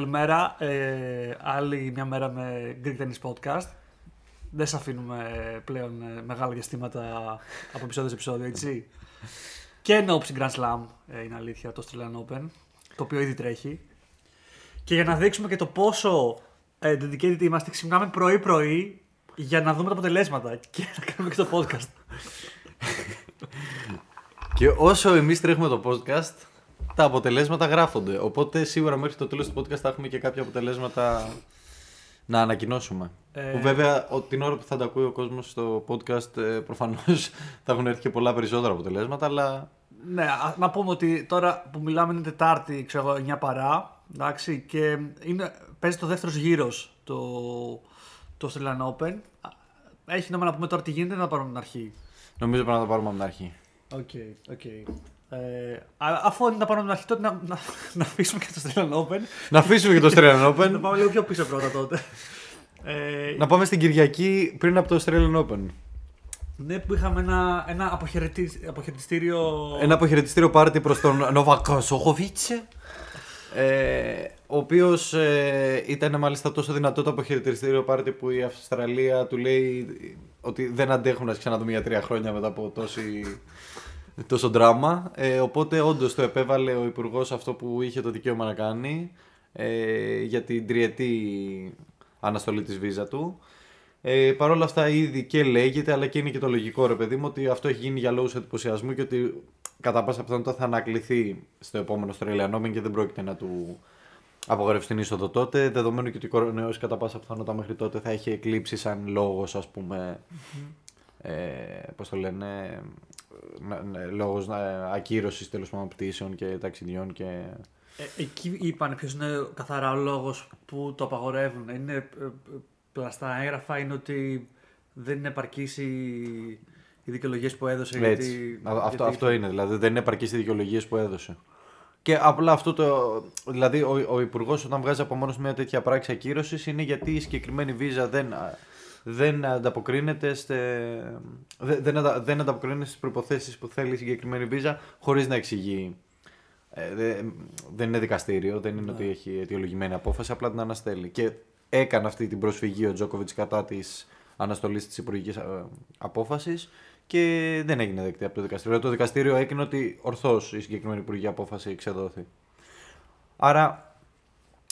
Καλημέρα. Ε, άλλη μια μέρα με Greek Tennis Podcast. Δεν σα αφήνουμε πλέον ε, μεγάλα διαστήματα από επεισόδιο σε επεισόδιο, έτσι. και εν ώψη Grand Slam ε, είναι αλήθεια το Australian Open, το οποίο ήδη τρέχει. Και για να δείξουμε και το πόσο ε, dedicated είμαστε, ξυπνάμε πρωί-πρωί για να δούμε τα αποτελέσματα και να κάνουμε και το podcast. Και όσο εμείς τρέχουμε το podcast, τα αποτελέσματα γράφονται. Οπότε σίγουρα μέχρι το τέλος του podcast θα έχουμε και κάποια αποτελέσματα να ανακοινώσουμε. Ε, Που βέβαια ο- την ώρα που θα τα ακούει ο κόσμος στο podcast, ε, προφανώς θα έχουν έρθει και πολλά περισσότερα αποτελέσματα, αλλά Ναι, α- να πούμε ότι τώρα που μιλάμε είναι Τετάρτη, ξέρω εγώ, 9 παρά. Εντάξει, και είναι, παίζει το δεύτερος γύρος το, το Australian Open. Α, Έχει νόημα να πούμε τώρα τι γίνεται, να πάρουμε την αρχή. νομίζω πρέπει να τα πάρουμε από την αρχή. OK, OK. Ε, α- αφού είναι να πάρουμε την αρχή, τότε να, να, να αφήσουμε και το Australian Open. να αφήσουμε και το Australian να Open. πάμε λίγο πιο πίσω πρώτα τότε. Ε, να πάμε στην Κυριακή πριν από το Australian Open. ναι, που είχαμε ένα, ένα αποχαιρετή- αποχαιρετιστήριο. Ένα αποχαιρετιστήριο πάρτι προς τον Νόβακ Τζόκοβιτς ε, ο οποίος ε, ήταν μάλιστα τόσο δυνατό το αποχαιρετιστήριο πάρτι που η Αυστραλία του λέει ότι δεν αντέχουν να σε ξαναδούμε για τρία χρόνια μετά από τόση, τόσο δράμα. Ε, οπότε όντως το επέβαλε ο Υπουργός αυτό που είχε το δικαίωμα να κάνει ε, για την τριετή αναστολή της βίζα του. Ε, Παρ' όλα αυτά ήδη και λέγεται, αλλά και είναι και το λογικό ρε παιδί μου, ότι αυτό έχει γίνει για λόγους εντυπωσιασμού και ότι κατά πάσα πιθανότητα θα ανακληθεί στο επόμενο Australian Open και δεν πρόκειται να του απογορεύσει την είσοδο τότε, δεδομένου και ότι ο κορονοϊός κατά πάσα πιθανότητα μέχρι τότε θα έχει εκλείψει σαν λόγος ας πούμε, ε, πώς το λένε, να- ναι, λόγος ε, ακύρωσης τέλος πάντων πτήσεων και ταξιδιών και... Ε, εκεί είπαν ποιος είναι καθαρά ο λόγος που το απαγορεύουν. Είναι ε, ε, πλαστά έγγραφα, είναι ότι δεν είναι επαρκής οι, οι δικαιολογίες που έδωσε. Έτσι. Γιατί, Α- αυτό, γιατί- αυτό είναι. Δηλαδή δεν είναι επαρκής οι δικαιολογίες που έδωσε. Και απλά αυτό το. Δηλαδή ο, ο Υπουργός όταν βγάζει από μόνος μια τέτοια πράξη ακύρωσης είναι γιατί η συγκεκριμένη βίζα δεν, δεν ανταποκρίνεται στε, δεν, δεν, αντα- δεν ανταποκρίνεται στις προϋποθέσεις που θέλει η συγκεκριμένη βίζα χωρίς να εξηγεί. Ε, δε- δεν είναι δικαστήριο, δεν είναι ότι έχει αιτιολογημένη απόφαση, απλά την αναστέλει. Και έκανε αυτή την προσφυγή ο Τζόκοβιτς κατά της αναστολής της υπουργικής ε, απόφασης και δεν έγινε δεκτή από το δικαστήριο. Το δικαστήριο έκρινε ότι ορθώς η συγκεκριμένη υπουργική απόφαση εξεδόθη. Άρα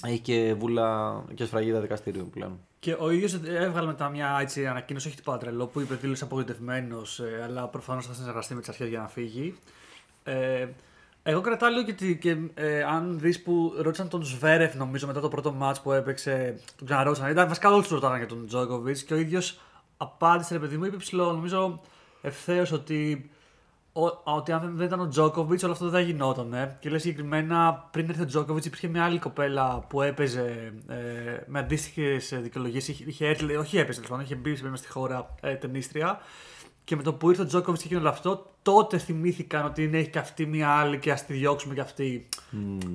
έχει και βούλα και σφραγίδα δικαστήριου πλέον. Και ο ίδιος έβγαλε μετά μια έτσι, ανακοίνωση, όχι τίποτα τρελό, που είπε δήλωσε απογοητευμένος, αλλά προφανώς θα συνεργαστεί με τις αρχές για να φύγει. Ε, εγώ κρατάω λίγο και, τη- και ε, αν δεις που ρώτησαν τον Σβέρεφ, νομίζω μετά το πρώτο match που έπαιξε, τον ξαναρώτησαν. Ήταν βασικά όλοι τους ρωτάγανε για τον Τζόκοβιτς και ο ίδιος απάντησε, ρε παιδί μου, είπε ψηλό, νομίζω ευθέως ότι ο- ότι αν δεν ήταν ο Τζόκοβιτ, όλο αυτό δεν θα γινόταν. Ε. Και λέει συγκεκριμένα πριν έρθει ο Τζόκοβιτ, υπήρχε μια άλλη κοπέλα που έπαιζε ε, με αντίστοιχες δικαιολογίες. Είχε, είχε έρθει, λέει, όχι έπαιζε, τέλος πάντων, είχε μπει μέσα στη χώρα ε, ταινίστρια. Και με το που ήρθε ο Τζόκοβιτ και έγινε όλο αυτό, τότε θυμήθηκαν ότι είναι, έχει και αυτή μια άλλη και ας τη διώξουμε και αυτή.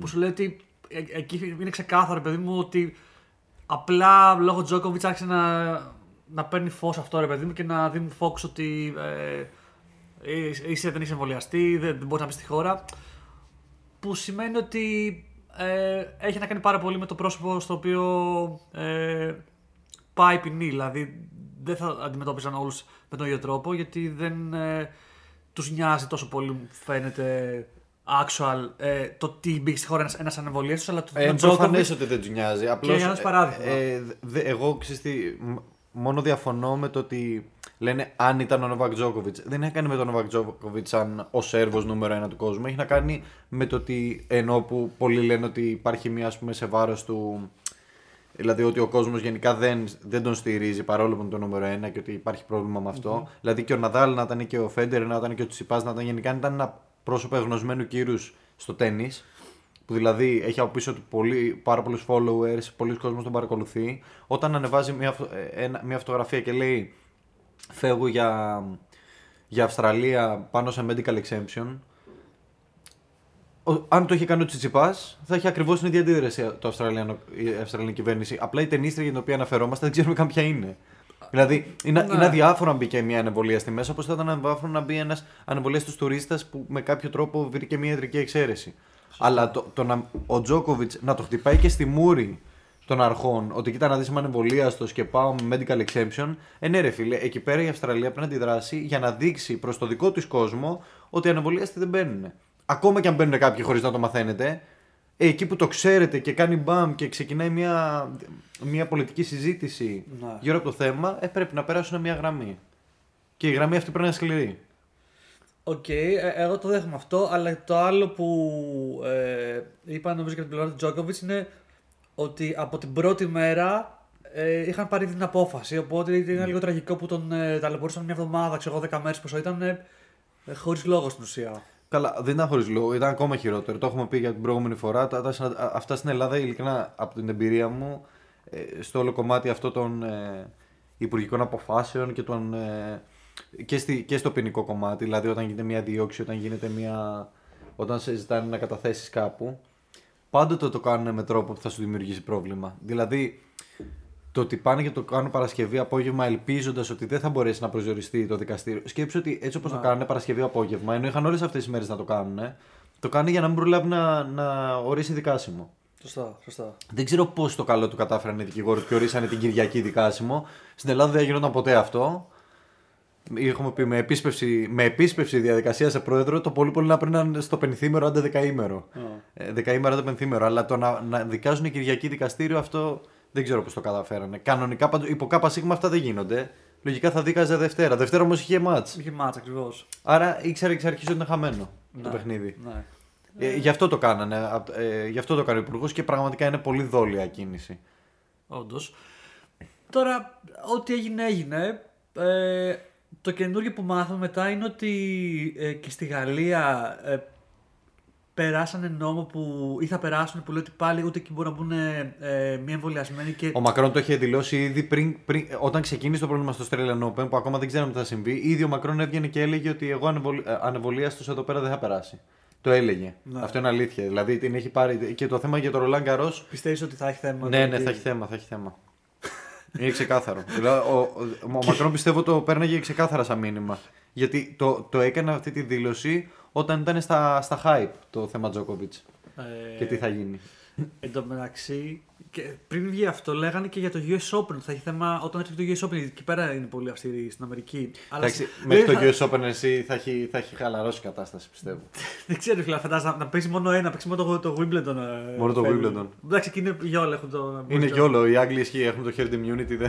Που σου λέει ότι ε, εκεί είναι ξεκάθαρο, παιδί μου, ότι απλά λόγω Τζόκοβιτ άρχισε να, να παίρνει φως αυτό, ρε παιδί μου, και να δίνει φόξ ότι ε, είσαι- είσαι, δεν είσαι εμβολιαστή, δεν, δεν μπορείς να μπει στη χώρα. Που σημαίνει ότι ε, έχει να κάνει πάρα πολύ με το πρόσωπο στο οποίο ε, πάει η ποινή. Δηλαδή δεν θα αντιμετώπιζαν όλους με τον ίδιο τρόπο γιατί δεν ε, τους νοιάζει τόσο πολύ, μου φαίνεται, actual ε, το τι μπήκε στη χώρα ένας ένας ανεμβολίαστος, αλλά το Ε, τον προφανές Djokovic- ότι δεν τους νοιάζει. Απλώς, για ένα παράδειγμα. ε, δε- εγώ ξέρεις τι, μ- μόνο διαφωνώ με το ότι λένε αν ήταν ο Νοβάκ Τζόκοβιτ. Δεν έχει να κάνει με τον Νοβάκ Τζόκοβιτ σαν ο Σέρβος νούμερο ένα του κόσμου. Έχει να κάνει με το ότι ενώ που πολλοί λένε ότι υπάρχει μία ας πούμε, σε βάρος του. Δηλαδή ότι ο κόσμος γενικά δεν, δεν τον στηρίζει παρόλο που είναι το νούμερο ένα και ότι υπάρχει πρόβλημα με αυτό. Δηλαδή και ο Ναδάλ να ήταν και ο Φέντερ, να ήταν και ο Τσιπάς, να ήταν γενικά να ήταν ένα πρόσωπο εγνωσμένου κύρους στο τέννη. Που δηλαδή έχει από πίσω του πολύ, πάρα πολλούς followers, πολλοί κόσμος τον παρακολουθεί. Όταν ανεβάζει μια, φω- ε, ένα- μια φωτογραφία και λέει φεύγω για, για Αυστραλία πάνω σε medical exemption, ο- αν το είχε κάνει ο Τσιτσιπάς, θα είχε ακριβώς την ίδια αντίδραση το Αυστραλιανο, η Αυστραλιανή κυβέρνηση. Απλά η ταινίστρια για την οποία αναφερόμαστε δεν ξέρουμε καν ποια είναι. Δηλαδή, είναι, Ναι. είναι αδιάφορο να μπει και μια ανεμβολία στη μέσα, όπως θα ήταν αδιάφορο να μπει ένας ανεμβολίας του τουρίστα που με κάποιο τρόπο βρήκε μια ιατρική εξαίρεση. Αλλά το, το να, ο Τζόκοβιτς να το χτυπάει και στη μούρη των αρχών, ότι κοίτα να δεις είμαι ανεμβολίαστο και πάω με medical exemption. Ε, ναι, ρε φίλε, εκεί πέρα η Αυστραλία πρέπει να αντιδράσει για να δείξει προς το δικό της κόσμο ότι οι ανεμβολίαστοι δεν μπαίνουν. Ακόμα και αν μπαίνουν κάποιοι χωρίς να το μαθαίνετε, ε, εκεί που το ξέρετε και κάνει μπαμ και ξεκινάει μια, μια πολιτική συζήτηση Ναι. γύρω από το θέμα, ε, πρέπει να περάσουν μια γραμμή. Και η γραμμή αυτή πρέπει να είναι σκληρή. ΟΚ, ε, εγώ το δέχομαι αυτό, αλλά το άλλο που ε, είπα νομίζω και από την πλευρά του Τζόκοβιτς είναι ότι από την πρώτη μέρα ε, είχαν πάρει την απόφαση. Οπότε είναι λίγο τραγικό που τον ε, ταλαιπωρούσαν μια εβδομάδα, ξέρω εγώ, 10 μέρες πόσο ήταν, ε, χωρίς λόγο στην ουσία. Καλά, δεν ήταν χωρίς λόγο, ήταν ακόμα χειρότερο. Το έχουμε πει για την προηγούμενη φορά. Τα, τα, συνα- α- αυτά στην Ελλάδα, ειλικρινά, από την εμπειρία μου, ε, στο όλο κομμάτι αυτό των ε, υπουργικών αποφάσεων και, των, ε, και, στη, και στο ποινικό κομμάτι, δηλαδή όταν γίνεται μια δίωξη, όταν γίνεται μια. όταν σε ζητάνε να καταθέσεις κάπου, πάντοτε το κάνουν με τρόπο που θα σου δημιουργήσει πρόβλημα. Δηλαδή, το ότι πάνε και το κάνουν Παρασκευή απόγευμα ελπίζοντας ότι δεν θα μπορέσει να προσδιοριστεί το δικαστήριο. Σκέψου ότι έτσι όπως το κάνουν Παρασκευή απόγευμα, ενώ είχαν όλες αυτές τις μέρες να το κάνουν, το κάνουν για να μην προλάβει να, να ορίσει δικάσιμο. Σωστά, σωστά. Δεν ξέρω πώς το καλό του κατάφεραν οι δικηγόροι και ορίσανε την Κυριακή δικάσιμο. Στην Ελλάδα δεν γινόταν ποτέ αυτό. Έχουμε πει με επίσπευση, με επίσπευση διαδικασία σε πρόεδρο, το πολύ πολύ να πρέπει στο πενθήμερο, άντε δεκαήμερο. Ε, δεκαήμερο, άντε πενθήμερο. Αλλά το να, να δικάζουν Κυριακή δικαστήριο, αυτό δεν ξέρω πώς το καταφέρανε. Κανονικά πάντως, υπό ΚΣ αυτά δεν γίνονται. Λογικά θα δίκαζε Δευτέρα. Δευτέρα όμως είχε μάτς. Είχε μάτσα ακριβώς. Άρα ήξερε εξ αρχής ότι είναι χαμένο το Ναι. παιχνίδι. Ναι. Ε, γι' αυτό το κάνανε. απ- Ε, γι' αυτό το κάνει ο Υπουργός και πραγματικά είναι πολύ δόλια κίνηση. Όντως. Τώρα, ό,τι έγινε, έγινε. Ε, το καινούργιο που μάθαμε μετά είναι ότι ε, και στη Γαλλία ε, περάσανε νόμο που ή θα περάσουν που λέει ότι πάλι ούτε εκεί μπορούν να μπουν ε, μη εμβολιασμένοι και. Ο Μακρόν το είχε δηλώσει ήδη πριν, πριν, όταν ξεκίνησε το πρόβλημα στο Australian Open, που ακόμα δεν ξέραμε τι θα συμβεί. Ήδη ο Μακρόν έβγαινε και έλεγε ότι εγώ ανεβολ, ε, ανεβολίαστος εδώ πέρα δεν θα περάσει. Το έλεγε. Ναι. Αυτό είναι αλήθεια. Δηλαδή την έχει πάρει. Και το θέμα για το Ρολάν Καρό. Πιστεύεις ότι θα έχει θέμα. Ναι, ναι, δηλαδή; θα έχει θέμα, θα έχει θέμα. Είναι ξεκάθαρο. δηλαδή, ο, ο, ο Μακρόν πιστεύω το πέρναγε ξεκάθαρα σαν μήνυμα. Γιατί το, το έκανε αυτή τη δήλωση όταν ήταν στα, στα hype το θέμα Τζόκοβιτ. Ε, Και τι θα γίνει. Εν τω μεταξύ, και πριν βγει αυτό, λέγανε και για το US Open. ότι Θα έχει θέμα όταν έρθει το US Open. Εκεί πέρα είναι πολύ αυστηρή στην Αμερική. Αλλά Εντάξει, δεν μέχρι το θα- US Open εσύ θα έχει, θα έχει χαλαρώσει η κατάσταση πιστεύω. Δεν ξέρω, φίλε, φαντάζομαι να, να παίζει μόνο ένα, να παίξει μόνο το, το Wimbledon. ε, Μόνο το φεύγει. Wimbledon. Εντάξει, εκεί είναι για όλα έχουν το. Είναι και όλο. Οι Άγγλοι ισχύει, έχουν το herd immunity. Δε.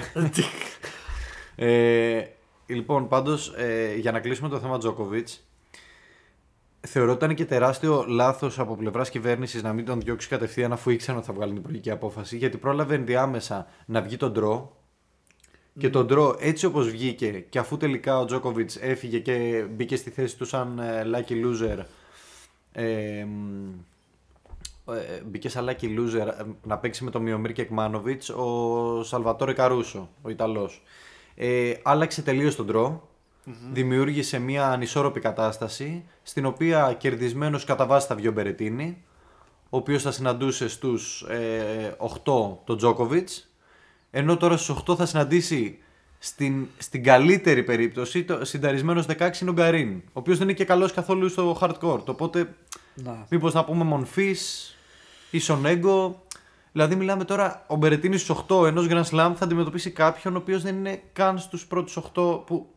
ε, λοιπόν, πάντως, ε, για να κλείσουμε το θέμα Τζόκοβιτ, θεωρώ ότι ήταν και τεράστιο λάθος από πλευράς κυβέρνησης να μην τον διώξει κατευθείαν αφού ήξεραν ότι θα βγάλει την υπουργική απόφαση. Γιατί πρόλαβε ενδιάμεσα να βγει τον ντρό. Και τον ντρό έτσι όπως βγήκε και αφού τελικά ο Τζόκοβιτς έφυγε και μπήκε στη θέση του σαν ε, lucky loser ε, μ, ε, μπήκε σαν lucky loser ε, να παίξει με τον Μιομίρ και Εκμάνοβιτς ο Σαλβατόρε Καρούσο, ο Ιταλός. Ε, άλλαξε τελείως τον ντρο δημιούργησε μια ανισόρροπη κατάσταση στην οποία κερδισμένος κατά βάση θα βγει ο Μπερετίνη ο οποίος θα συναντούσε στους ε, 8 τον Τζόκοβιτς ενώ τώρα στους 8 θα συναντήσει στην, στην καλύτερη περίπτωση το συνταρισμένος 16 είναι ο Γκαρίν ο οποίος δεν είναι και καλός καθόλου στο hardcore οπότε Να. Μήπως να πούμε Μονφής ή Σονέγκο. Δηλαδή, μιλάμε τώρα ο Μπερετίνης στους 8 ενός Grand Slam θα αντιμετωπίσει κάποιον ο οποίος δεν είναι καν στους πρώτους 8 που.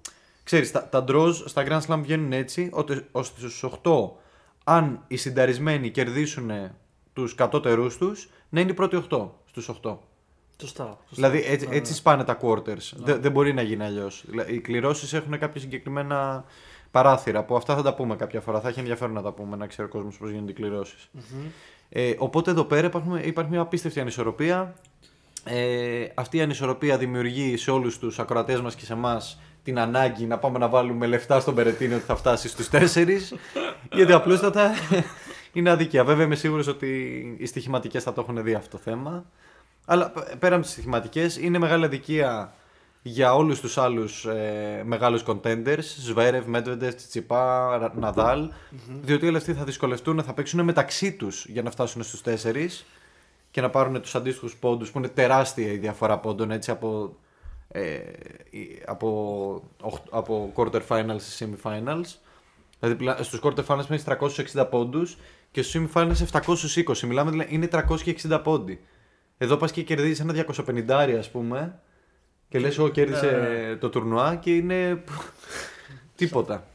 Ξέρεις, τα, τα draws στα Grand Slam βγαίνουν έτσι, ότι- ώστε στους 8, αν οι συνταρισμένοι κερδίσουν τους κατώτερούς τους, να είναι οι πρώτοι 8 στους 8. Σωστά. σωστά. Δηλαδή έτσι, Ναι, έτσι ναι. σπάνε τα quarters. Δεν, δεν μπορεί να γίνει αλλιώς. Οι κληρώσεις έχουν κάποια συγκεκριμένα παράθυρα που αυτά θα τα πούμε κάποια φορά. Θα έχει ενδιαφέρον να τα πούμε, να ξέρει ο κόσμος πώς γίνονται οι κληρωσει Ε, οπότε εδώ πέρα υπάρχουν, υπάρχει μια απίστευτη ανισορροπία. Ε, αυτή η ανισορροπία δημιουργεί σε όλους τους ακροατές μας και σε εμάς την ανάγκη να πάμε να βάλουμε λεφτά στον Περετίνη ότι θα φτάσει στους 4. γιατί απλούστατα είναι αδικία. Βέβαια είμαι σίγουρος ότι οι στοιχηματικές θα το έχουν δει αυτό το θέμα. Αλλά π- πέρα από τις στοιχηματικές, είναι μεγάλη αδικία για όλους τους άλλους ε, μεγάλους contenders. Σβέρευ, Μέτβεντεφ, Τσιτσιπά, Ρα- Ναδάλ. Διότι όλοι αυτοί θα δυσκολευτούν, θα παίξουν μεταξύ τους για να φτάσουν στους 4 και να πάρουν τους αντίστοιχους πόντους που είναι τεράστια η διαφορά πόντων έτσι από, ε, η- από, οχ- από quarter finals σε semi finals. Δηλαδή πλα- στους quarter finals μέχρι 360 πόντους και στο semi finals 720. Μιλάμε δηλαδή είναι 360 πόντι. Εδώ πας και κερδίζεις ένα 250 ας πούμε. Και λες εγώ κέρδισε Ε. το τουρνουά και είναι τίποτα.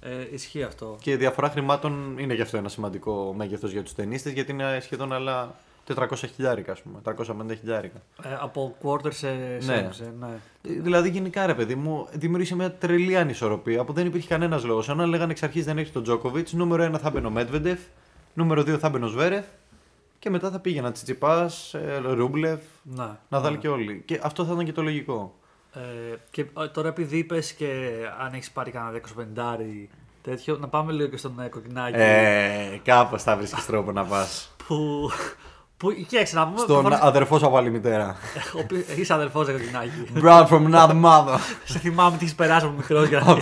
Ε, ισχύει αυτό. Και διαφορά χρημάτων είναι γι' αυτό ένα σημαντικό μέγεθος για τους ταινίστες, γιατί είναι σχεδόν άλλα 400 χιλιάρικα, ας πούμε. 350 χιλιάρικα. Ε, από quarter σε Ναι. semis, ε, ναι. Δηλαδή, γενικά ρε παιδί μου, δημιούργησε μια τρελή ανισορροπία που δεν υπήρχε κανένας λόγος. Αν λέγανε εξ αρχής δεν έχει τον Τζόκοβιτ, νούμερο 1 θα μπαινε ο Μέτβεντεφ, νούμερο 2 θα μπαινε ο Σβέρεφ και μετά θα πήγαιναν Τσιτσιπά, Ρούμπλεφ, ναι. Ναδάλ ναι. και όλοι. Και αυτό θα ήταν και το λογικό. Ε, και ε, τώρα επειδή είπες και αν έχεις πάρει κανένα 250 τέτοιο, να πάμε λίγο και στον ε, κοκκινάκι. Ε, κάπως θα βρίσκεις τρόπο να πας. Που. Που κοίταξε να πούμε. Στον προφανώς- αδερφό σου από άλλη μητέρα. ο οποίος- Είσαι αδερφός ρε κοκκινάκι. Brother from another mother. Σε θυμάμαι τι έχεις περάσει από μικρός για να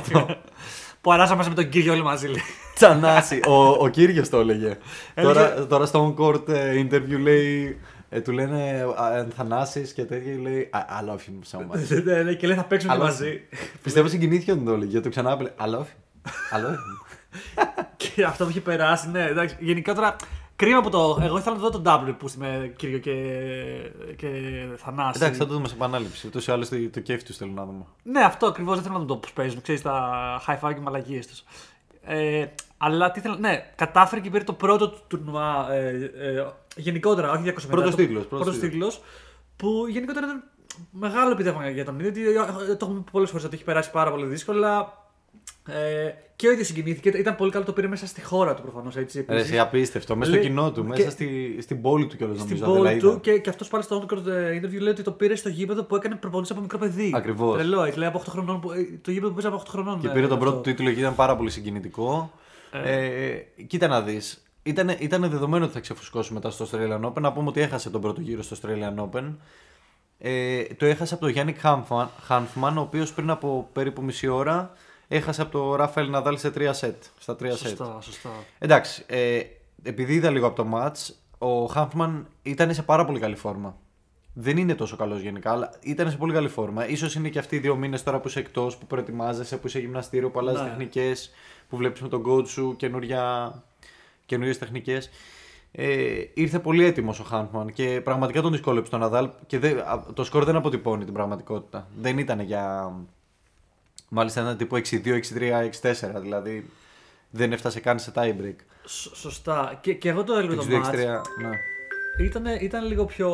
Που αράσαμε με τον κύριο όλοι μαζί. λέει. Τσανάσι. Ο, ο Κύριος το έλεγε. Έλεγε- τώρα, τώρα στο on court ε, interview λέει. ε, του λένε α, Θανάσης και τέτοια λέει I, I love him so much. Ναι, ναι, και λέει θα παίξουμε και Αλλά- μαζί. Πιστεύω συγκινήθηκε όταν το έλεγε γιατί το ξανά έλεγε I love him. I love him. Και αυτό που έχει περάσει, ναι, εντάξει. Γενικά τώρα. Κρίμα που το. Εγώ ήθελα να δω τον double που με κύριο και, και Θανάση. Εντάξει, θα το δούμε σε επανάληψη. Ούτως ή άλλως το, το κέφι τους θέλω να δούμε. Ναι, αυτό ακριβώς δεν θέλω να το δω πώς παίζουν. Ξέρεις τα high five και μαλακίες τους. Ε, αλλά τι ήθελα. Ναι, κατάφερε και πήρε το πρώτο του τουρνουά. Ε, ε, γενικότερα, όχι 250. Πρώτος το- τίτλος, πρώτος πρώτος τίτλος, Που γενικότερα ήταν μεγάλο επιδεύμα για τον ίδιο. γιατί, ε, Το έχουμε πει πολλές φορές ότι έχει περάσει πάρα πολύ δύσκολα. Ε, και ο ίδιος συγκινήθηκε. Ήταν πολύ καλό το πήρε μέσα στη χώρα του προφανώς. Ρε, επίσης. εσύ απίστευτο. Μέσα στο Λέει- κοινό του, και- μέσα στη, στην πόλη του κιόλας Στην νομίζω. πόλη Αδελαίδα. του και, και αυτός πάλι στο on-court interview λέει ότι το πήρε στο γήπεδο που έκανε προπονητής από μικρό παιδί. Ακριβώς. Τρελό, έτσι, λέει από 8 χρονών. που- ε, Το γήπεδο που παίζει από 8 χρονών. Και ε, πήρε τον αυτό. πρώτο τίτλο και ήταν πάρα πολύ συγκινητικό. Ε, κοίτα να δεις. Ήταν, ήταν δεδομένο ότι θα ξεφουσκώσει μετά στο Australian Open. Να πούμε ότι έχασε τον πρώτο γύρο στο Australian Open. Ε, το έχασε από τον Γιάννη Χάνφμαν, ο οποίος πριν από περίπου μισή ώρα έχασε από τον Ράφαελ Ναδάλ σε τρία σετ. Στα τρία σετ. Σωστά, σωστά. Εντάξει, ε, επειδή είδα λίγο από το match, ο Χάνφμαν ήταν σε πάρα πολύ καλή φόρμα. Δεν είναι τόσο καλός γενικά, αλλά ήταν σε πολύ καλή φόρμα. σω είναι και αυτοί οι δύο μήνες τώρα που είσαι εκτός, που προετοιμάζεσαι, που είσαι γυμναστήριο, που αλλάζεις Ναι. τεχνικές, που βλέπεις με τον coach σου καινούριες τεχνικές. Ε, ήρθε πολύ έτοιμος ο Χάνφμαν και πραγματικά τον δυσκόλεψε τον Ναδάλ και δεν, α, το σκορ δεν αποτυπώνει την πραγματικότητα. Δεν ήταν για. Μάλιστα ήταν τύπου 6-2, 6-3, 6-4, δηλαδή δεν έφτασε καν σε tie break. Σ- Σωστά. Και, και εγώ το έλεγα το 6-2, 6-3, match. ναι. Ήταν, ήταν λίγο πιο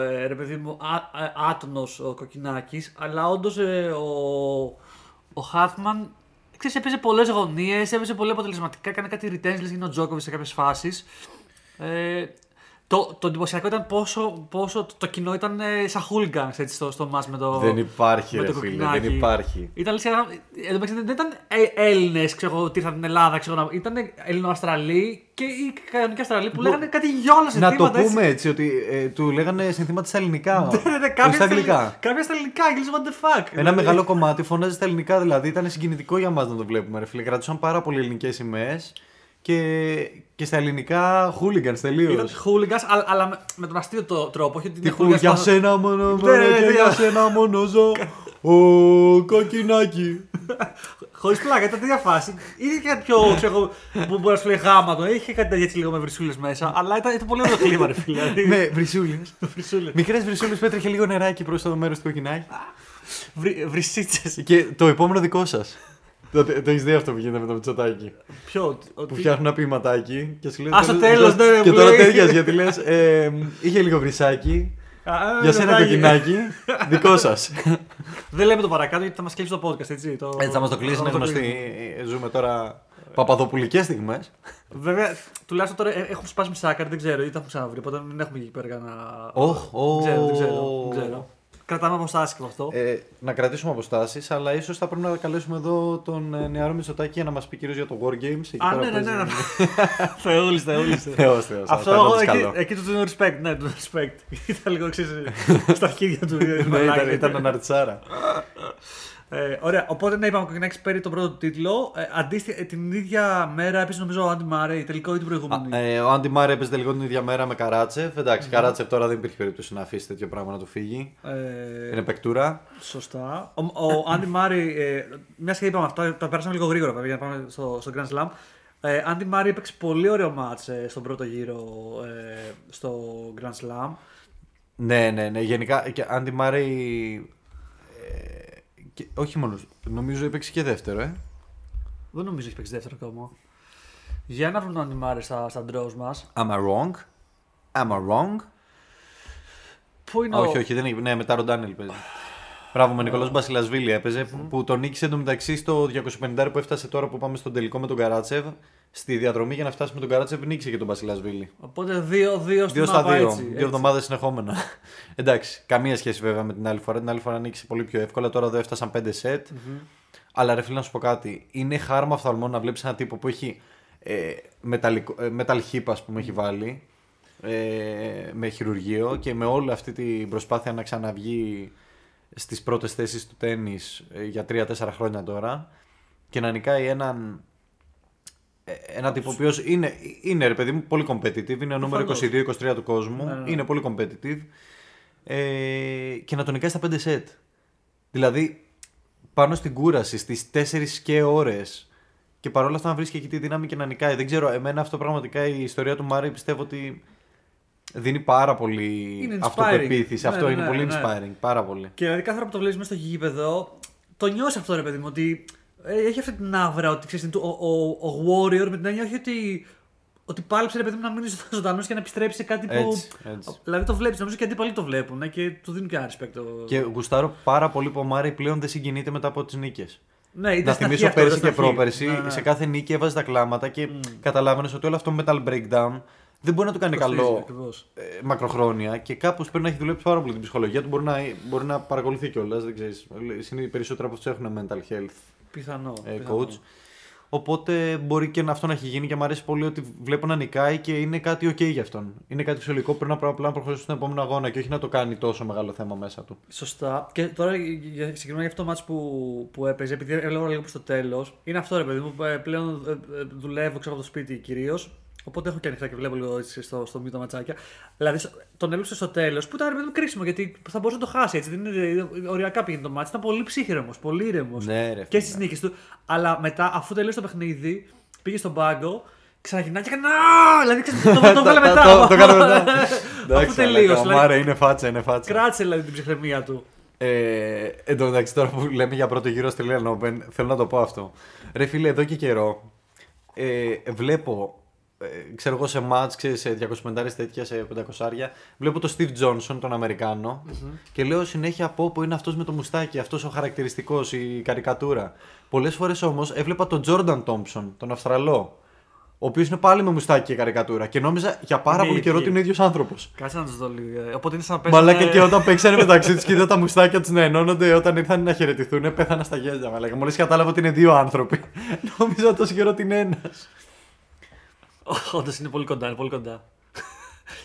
ε, ρε παιδί μου, α, α, άτονος ο Κοκκινάκης, αλλά όντως ε, ο, ο Χάθμαν ξέρεις, έπαιζε πολλές γωνίες, έπαιζε πολύ αποτελεσματικά, έκανε κάτι returns, λες είναι ο Τζόκοβιτς σε κάποιες φάσεις. Ε, το, το εντυπωσιακό ήταν πόσο, πόσο το, το κοινό ήταν ε, σαν hooligans έτσι, στο, στο match με το Δεν υπάρχει, με ρε το φίλε, Κοκκινάκη. δεν υπάρχει. Ήταν λες, ένα- εν τω μεταξύ, δεν ήταν Έλληνες που ήρθαν στην Ελλάδα, ξέρω, να- ήταν Ελληνοαστραλοί και οι κανονικοί Αυστραλοί που λέγανε κάτι γιόλα Να το συνθήματα. έτσι. πούμε έτσι, ότι ε, του λέγανε συνθήματα στα ελληνικά. Ναι, ναι, ναι, όχι κάποια στα αγγλικά. Κάποια στα ελληνικά, αγγλικά, what the fuck. Ένα μεγάλο κομμάτι φώναζε στα ελληνικά, δηλαδή ήταν συγκινητικό για μας να το βλέπουμε. Ρε φίλε. Κρατούσαν πάρα πολύ ελληνικές σημαίες και, και στα ελληνικά hooligans τελείως. Ήταν hooligans, αλλά, αλλά με, με τον αστείο το τρόπο. Όχι ότι είναι Τύπου hooligans για πάνω- σένα μόνο Ναι, μόνο ναι, ναι, και ναι. για σένα μόνο ζω. Ο κοκκινάκι. Χωρίς πλάκα, ήταν τέτοια φάση. Είχε κάτι πιο. ξέρω, εγώ, που μπορεί να σου λέει γάμα το, είχε κάτι τέτοιο έτσι λίγο με βρυσούλες μέσα. Αλλά ήταν, ήταν πολύ ωραίο το κλίμα, ρε φίλε. Δηλαδή, Με βρυσούλες. βρυσούλες. Μικρές βρυσούλες που έτρεχε λίγο νεράκι προς το μέρος του κοκκινάκι. Βρυ- Βρυσίτσες. Και το επόμενο δικό σας. Το, το έχεις δει αυτό που γίνεται με το μυτσοτάκι. Ποιο. Που ότι- φτιάχνουν ένα ποιηματάκι και σου λέει. Α, στο τέλος, ναι, Και που τώρα λέει. τέτοιας γιατί λες. Ε, είχε λίγο βρυσάκι. Α, α, Για σένα μυτσοτάκι. κοκκινάκι. Δικό σας. Δεν λέμε το παρακάτω γιατί θα μας κλείσει το podcast, έτσι. Το... Έτσι θα μας το κλείσει, είναι θα μας το γνωστή. κλείσει. Ε, Ζούμε τώρα παπαδοπουλικές στιγμές. Βέβαια, τουλάχιστον τώρα ε, έχουν σπάσει μισάκαρ, δεν ξέρω, ή τα έχουν ξαναβρει. Οπότε δεν έχουμε εκεί πέρα κανένα. Οχ, Δεν ξέρω, δεν ξέρω. οχ. Δεν ξέρω. Κρατάμε αποστάσεις και με αυτό. Ε, να κρατήσουμε αποστάσεις, αλλά ίσως θα πρέπει να καλέσουμε εδώ τον ε, νεαρό Μητσοτάκη για να μας πει κυρίως για το War Games. εκεί Α, πέρα ναι, ναι, ναι. παίζει- Θεούλη, θεούλη. Θεός, Θεός, Αυτό θα ήταν εγώ της εκεί, καλό. εκεί του δίνω respect. Ναι, του δίνω respect. Ήταν λίγο ξέρεις, στα χέρια του. Ναι, ήταν, ήταν αναρτησάρα. Ε, ωραία, οπότε ναι, είπαμε ο Κοκκινάκης παίρνει τον πρώτο τίτλο. Ε, αντίστοιχα, ε, την ίδια μέρα επίση νομίζω ο Άντι Μάρεϊ, τελικό ή την προηγούμενη; Ε, ο Άντι Μάρε έπαιζε τελικό την ίδια μέρα με Καράτσεφ. Εντάξει, Καράτσεφ τώρα δεν υπήρχε περίπτωση να αφήσει τέτοιο πράγμα να του φύγει. Ε, Είναι παικτούρα. Σωστά. Ο, ο Άντι Μάρι, ε, μια και είπαμε αυτά, τα πέρασαμε λίγο γρήγορα βέβαια για να πάμε στο, στο Grand Slam. Ε, Άντι Μάρι έπαιξε πολύ ωραίο μάτς ε, στον πρώτο γύρο ε, στο Grand Slam. Ναι, ναι, ναι. Γενικά και Άντι Μάρεϊ. Ε, και- όχι μόνο. Νομίζω έπαιξε και δεύτερο, ε. Δεν νομίζω έχει παίξει δεύτερο ακόμα. Για να βρούμε τον Άντι Μάρι στα, στα draws μας. Am I wrong? Am I wrong? Πού είναι Α, ο... όχι, όχι, δεν είναι. Ναι, μετά Ροντάνελ παίζει. Μπράβο, με Νικολά Μπασιλασβίλη έπαιζε, που- που τον νίκησε εντωμεταξύ στο 250 που έφτασε τώρα που πάμε στον τελικό με τον Καράτσεβ. Στη διαδρομή για να φτάσει με τον Καράτσεβ νίκησε και τον Μπασιλασβίλη. Οπότε 2-2 στην Δύο στα μάπα, δύο. έτσι, δύο έτσι. εβδομάδες συνεχόμενα. Εντάξει, καμία σχέση βέβαια με την άλλη φορά. Την άλλη φορά νίκησε πολύ πιο εύκολα. Τώρα εδώ έφτασαν 5 σετ. Αλλά ρε φίλε να σου πω κάτι. Είναι χάρμα οφθαλμών να βλέπεις ένα τύπο που έχει ε, μεταλλικό, ε, metal hip, ας πούμε, έχει βάλει. Ε, με χειρουργείο και με όλη αυτή την προσπάθεια να ξαναβγεί στις πρώτες θέσεις του τέννις ε, για 3-4 χρόνια τώρα και να νικάει έναν ε, ένα τύπο ο οποίος είναι, είναι ρε παιδί μου πολύ competitive, είναι ο νούμερο Προφανώς. 22-23 του κόσμου, Ναι, ναι, ναι. είναι πολύ competitive ε, και να τον νικάει στα 5 σετ. Δηλαδή πάνω στην κούραση στις 4 και ώρες και παρόλα αυτά να βρίσκει εκεί τη δύναμη και να νικάει. Δεν ξέρω, εμένα αυτό πραγματικά η ιστορία του Μάρι πιστεύω ότι δίνει πάρα πολύ Είναι inspiring. αυτοπεποίθηση. Ναι, αυτό ναι, είναι ναι, πολύ ναι. inspiring, πάρα πολύ. Και δηλαδή κάθε φορά που το βλέπεις μέσα στο γήπεδο, το νιώσει αυτό ρε παιδί μου. Ότι ε, έχει αυτή την άβρα ότι ξέρεις, ο, ο, ο Warrior με την έννοια όχι ότι, ότι πάλεψε ρε παιδί μου να μείνει ζωντανός και να επιστρέψει σε κάτι που. Έτσι, έτσι. Δηλαδή το βλέπεις, νομίζω και οι αντίπαλοι το βλέπουν ε, και του δίνουν και ένα respect. το- Και γουστάρω πάρα πολύ που ο Μάρι πλέον δεν συγκινείται μετά από τις νίκες. Ναι, ήταν Να στην θυμίσω αρχή αυτό, πέρσι ήταν και στην αρχή. πρόπερσι, Ναι, ναι. σε κάθε νίκη έβαζε τα κλάματα και καταλάβαινες ότι όλο αυτό το metal breakdown δεν μπορεί να του κάνει Κοστίζει, καλό ακριβώς. ε, μακροχρόνια και κάπως πρέπει να έχει δουλέψει πάρα πολύ την ψυχολογία του. Μπορεί να, μπορεί να παρακολουθεί κιόλας, δεν ξέρεις. Είναι οι περισσότεροι από αυτούς έχουν mental health Πιθανό. ε, πιθανό. coach. Οπότε μπορεί και να αυτό να έχει γίνει και μου αρέσει πολύ ότι βλέπω να νικάει και είναι κάτι OK για αυτόν. Είναι κάτι φυσιολογικό που πρέπει να απλά να προχωρήσει στον επόμενο αγώνα και όχι να το κάνει τόσο μεγάλο θέμα μέσα του. Σωστά. Και τώρα για- συγκεκριμένα για αυτό το match που, που έπαιζε, επειδή έλεγα λίγο προ το τέλος, είναι αυτό ρε παιδί μου. ε, Πλέον ε, ε, δουλεύω ξέρω από το σπίτι κυρίως. Οπότε έχω και ανοιχτά και βλέπω λίγο έτσι στο, στο μύτο ματσάκια. Δηλαδή σ- τον έλειψε στο τέλος που ήταν ρε παιδί μου κρίσιμο γιατί θα μπορούσε να το χάσει έτσι. Δεν είναι, οριακά πήγαινε το μάτι. Ήταν πολύ ψύχρεμος, πολύ ήρεμος. Ναι, ρε, και φίλε. στι νίκες του. Αλλά μετά, αφού τελείωσε το παιχνίδι, πήγε στον πάγκο, ξαναγυρνάει και έκανε. «Α!» Δηλαδή ξέρεις, το, το, το βγάλε μετά. Το- το έκανε μετά. Αφού Εντάξει, τελείωσε. αλλά Ο δηλαδή, Μάρε είναι φάτσα, είναι φάτσα. κράτησε δηλαδή την ψυχραιμία του. Ε, εν τω μεταξύ, τώρα που λέμε για πρώτο γύρο Australian Open, θέλω να το πω αυτό. Ρε φίλε, εδώ και καιρό ε, βλέπω, ε, ξέρω εγώ σε μάτς, ξέρεις, σε 250 τέτοια, σε 500 βλέπω τον Steve Johnson, τον αμερικανο και λέω συνέχεια από όπου είναι αυτός με το μουστάκι, αυτός ο χαρακτηριστικός, η καρικατούρα. Πολλές φορές όμως έβλεπα τον Jordan Thompson, τον Αυστραλό, ο οποίος είναι πάλι με μουστάκι και καρικατούρα και νόμιζα για πάρα Είναι πολύ ίδιοι. καιρό ότι είναι ο ίδιος άνθρωπος. Κάτσε να τους δω λίγο. ε, Οπότε είναι σαν να παίζουν. Μαλάκα και όταν παίξανε μεταξύ τους και είδα τα μουστάκια τους να ενώνονται όταν ήρθαν να χαιρετηθούν, πέθανα στα γέλια. Μαλάκα. Μόλις κατάλαβα ότι είναι δύο άνθρωποι. Νόμιζα τόσο καιρό ότι είναι ένας. Όντως είναι πολύ κοντά, είναι πολύ κοντά.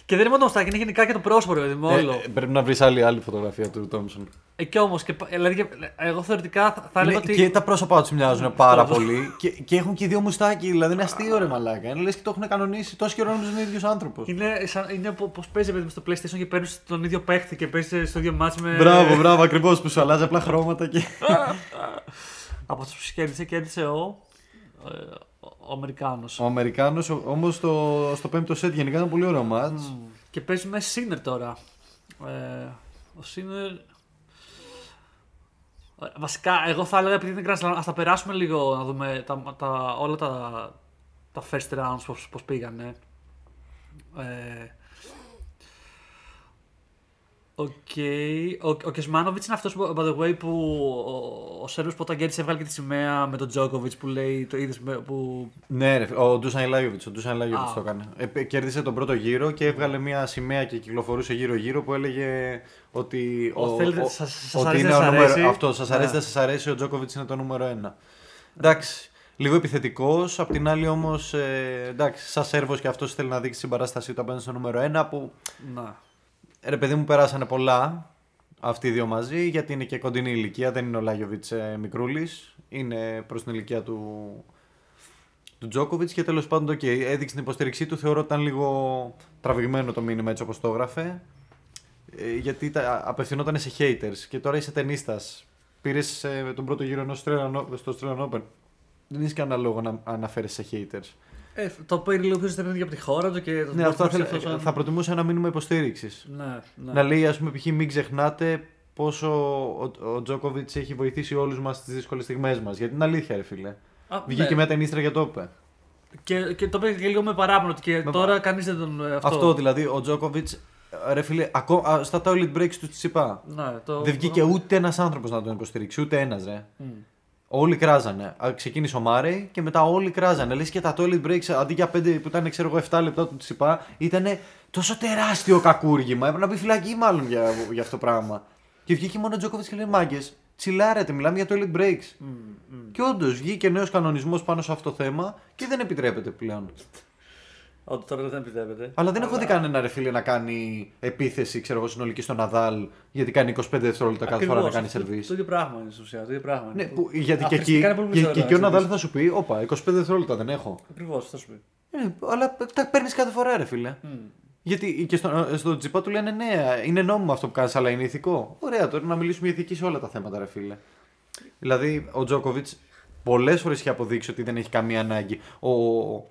και δεν είναι μόνο το μουστάκι, είναι γενικά και το πρόσωπο, ρε παιδί μου, όλο. πρέπει να βρεις άλλη, άλλη φωτογραφία του Τόμσον. Ε, και όμως, και, πα- δηλαδή, και- εγώ θεωρητικά θα, θα έλεγα ότι. Και τα πρόσωπά τους μοιάζουν πάρα Αυτό. πολύ και, και έχουν και δύο μουστάκι. Δηλαδή είναι αστείο ρε μαλάκα. Είναι λες και το έχουν κανονίσει. Τόσο καιρό νόμιζα είναι ίδιος άνθρωπος. Είναι, σαν, είναι πώς παίζει παιδί μου, στο PlayStation και παίρνεις τον ίδιο παίχτη και παίζεις στο ίδιο μάτς με. Μπράβο, μπράβο, ακριβώς που σου αλλάζει απλά χρώματα και. Από αυτούς που κέρδισε, κέρδισε ο. Ε, ο, ο Αμερικάνος. Ο Αμερικάνο όμως στο, στο πέμπτο σετ γενικά ήταν πολύ ωραίο μάτς. Και παίζει με Σίνερ τώρα. Ε, ο Σίνερ. Ε, Βασικά, εγώ θα έλεγα επειδή είναι Grand Slam, ας τα περάσουμε λίγο να δούμε τα, τα, όλα τα, τα first rounds πώς, πώς πήγανε. Ε, Οκ. Ο, ο Κεσμάνοβιτς είναι αυτός by the way που ο, ο Σέρβο που όταν κέρδισε έβγαλε και τη σημαία με τον Τζόκοβιτς που λέει το είδες που. Ναι, ρε, ο Ντούσαν Λάγιοβιτς ο Ντούσαν Λάγιοβιτς Α. το έκανε. Ε, κέρδισε τον πρώτο γύρο και έβγαλε μια σημαία και κυκλοφορούσε γύρω-γύρω που έλεγε ότι. Ο, θέλετε, σας, σας ότι αρέσει, είναι δεν ο σας νούμερο- αρέσει; Αυτό, σας αρέσει, Ναι. δεν σας αρέσει, ο Τζόκοβιτς είναι το νούμερο ένα. Εντάξει. Λίγο επιθετικός, απ' την άλλη όμως. Ε, εντάξει, σαν Σέρβος και αυτός θέλει να δείξει την παράστασή του απέναντι στο νούμερο ένα που. Να. Ρε παιδί μου, περάσανε πολλά αυτοί οι δύο μαζί, γιατί είναι και κοντινή ηλικία. Δεν είναι ο Λάγιοβιτς ε, μικρούλης. Είναι προς την ηλικία του, του Τζόκοβιτς και τέλος πάντων, okay, έδειξε την υποστήριξή του. Θεωρώ ότι ήταν λίγο τραβηγμένο το μήνυμα έτσι όπως το έγραφε. Ε, γιατί τα, απευθυνόταν σε haters και τώρα είσαι ταινίστας. Πήρες τον πρώτο γύρο ενός Australian O- στο Australian Open. δεν έχει κανένα λόγο να αναφέρει σε haters. Ε, το πήρε λίγο πιο στενή από τη χώρα του και το Ναι, αυτό δημιούργησε θα, αυτός σαν- θα προτιμούσα ένα μήνυμα υποστήριξης. Ναι, ναι. Να λέει, ας πούμε, π.χ. μην ξεχνάτε πόσο ο, ο Τζόκοβιτς έχει βοηθήσει όλους μας στις δύσκολες στιγμές μας. Γιατί είναι αλήθεια, ρε φίλε. Α, Βγήκε ναι. μια ταινίστρα για το είπε. Και, και το είπε και λίγο με παράπονο ότι και Με τώρα κανείς δεν τον. ε, Αυτό, Αυτό. δηλαδή, ο Τζόκοβιτς, ρε φίλε, ακό- α, στα toilet breaks τους Τσιπά. Ναι, το... Δεν βγήκε ούτε ένας άνθρωπος να τον υποστηρίξει, ούτε ένας, ρε. Μμ. Όλοι κράζανε. Α, Ξεκίνησε ο Μάρεϊ και μετά όλοι κράζανε. Λες και τα toilet breaks αντί για 5 που ήταν, ξέρω εγώ, 7 λεπτά του Τσιπά, ήταν τόσο τεράστιο κακούργημα. Έπρεπε να μπει φυλακή μάλλον για, για αυτό το πράγμα. Και βγήκε μόνο ο Τζόκοβιτς και λέει Μάγκες, τσιλάρετε, μιλάμε για toilet breaks. Μμ, μμ. Και όντως βγήκε νέος κανονισμός πάνω σε αυτό το θέμα και δεν επιτρέπεται πλέον. Ότι τώρα δεν επιτρέπεται. Αλλά δεν έχω δει κανένα ρε φίλε να κάνει επίθεση, ξέρω εγώ, συνολική στον Ναδάλ γιατί κάνει 25 δευτερόλεπτα κάθε φορά να κάνει Το, σερβίς. το ίδιο πράγμα είναι στην ουσία. Το ίδιο πράγμα. Ναι, που, γιατί και εκεί, Αφριστικά είναι πολύ και, περισσότερο και να εκεί ο ξέρεις. Ναδάλ θα σου πει, Όπα, 25 δευτερόλεπτα δεν έχω. Ακριβώς, αυτό σου πει. Ε, αλλά τα παίρνεις κάθε φορά, ρε φίλε. Μμ. Γιατί και στο, στο τζιπά του λένε ναι, είναι νόμιμο αυτό που κάνεις, αλλά είναι ηθικό. Ωραία, τώρα να μιλήσουμε για ηθική σε όλα τα θέματα, ρε φίλε. Δηλαδή, ο Τζόκοβιτς πολλές φορές έχει αποδείξει ότι δεν έχει καμία ανάγκη. Ο, ε,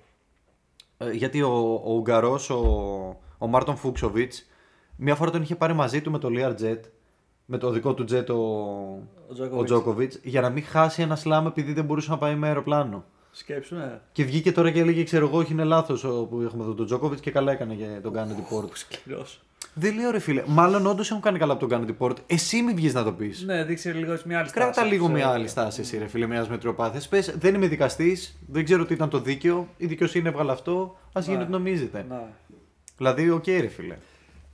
γιατί ο, ο Ουγγαρός, ο, ο Μάρτον Φούξοβιτς, μία φορά τον είχε πάρει μαζί του με το Learjet, με το δικό του jet ο, Ο ο Τζόκοβιτς. Τζόκοβιτς, για να μην χάσει ένα σλάμ επειδή δεν μπορούσε να πάει με αεροπλάνο. Σκέψου, ναι. Και βγήκε τώρα και έλεγε: Ξέρω εγώ, όχι είναι λάθος που έχουμε εδώ τον Τζόκοβιτς και καλά έκανε και τον κάνει report. Σκληρός. Δεν λέω ρε φίλε. Μάλλον όντως έχουν κάνει καλά που τον κάνει report. Εσύ μην βγεις να το πεις. Ναι, δείξει λίγο μια άλλη στάση. Κράτα λίγο ξέρω. μια άλλη στάση, εσύ, ρε φίλε, μια μετριοπάθεια. Πες, δεν είμαι δικαστής, δεν ξέρω τι ήταν το δίκαιο. Η δικαιοσύνη έβγαλε αυτό. Α γίνει Ναι. ό,τι νομίζετε. Ναι. Δηλαδή, οκ, ρε φίλε.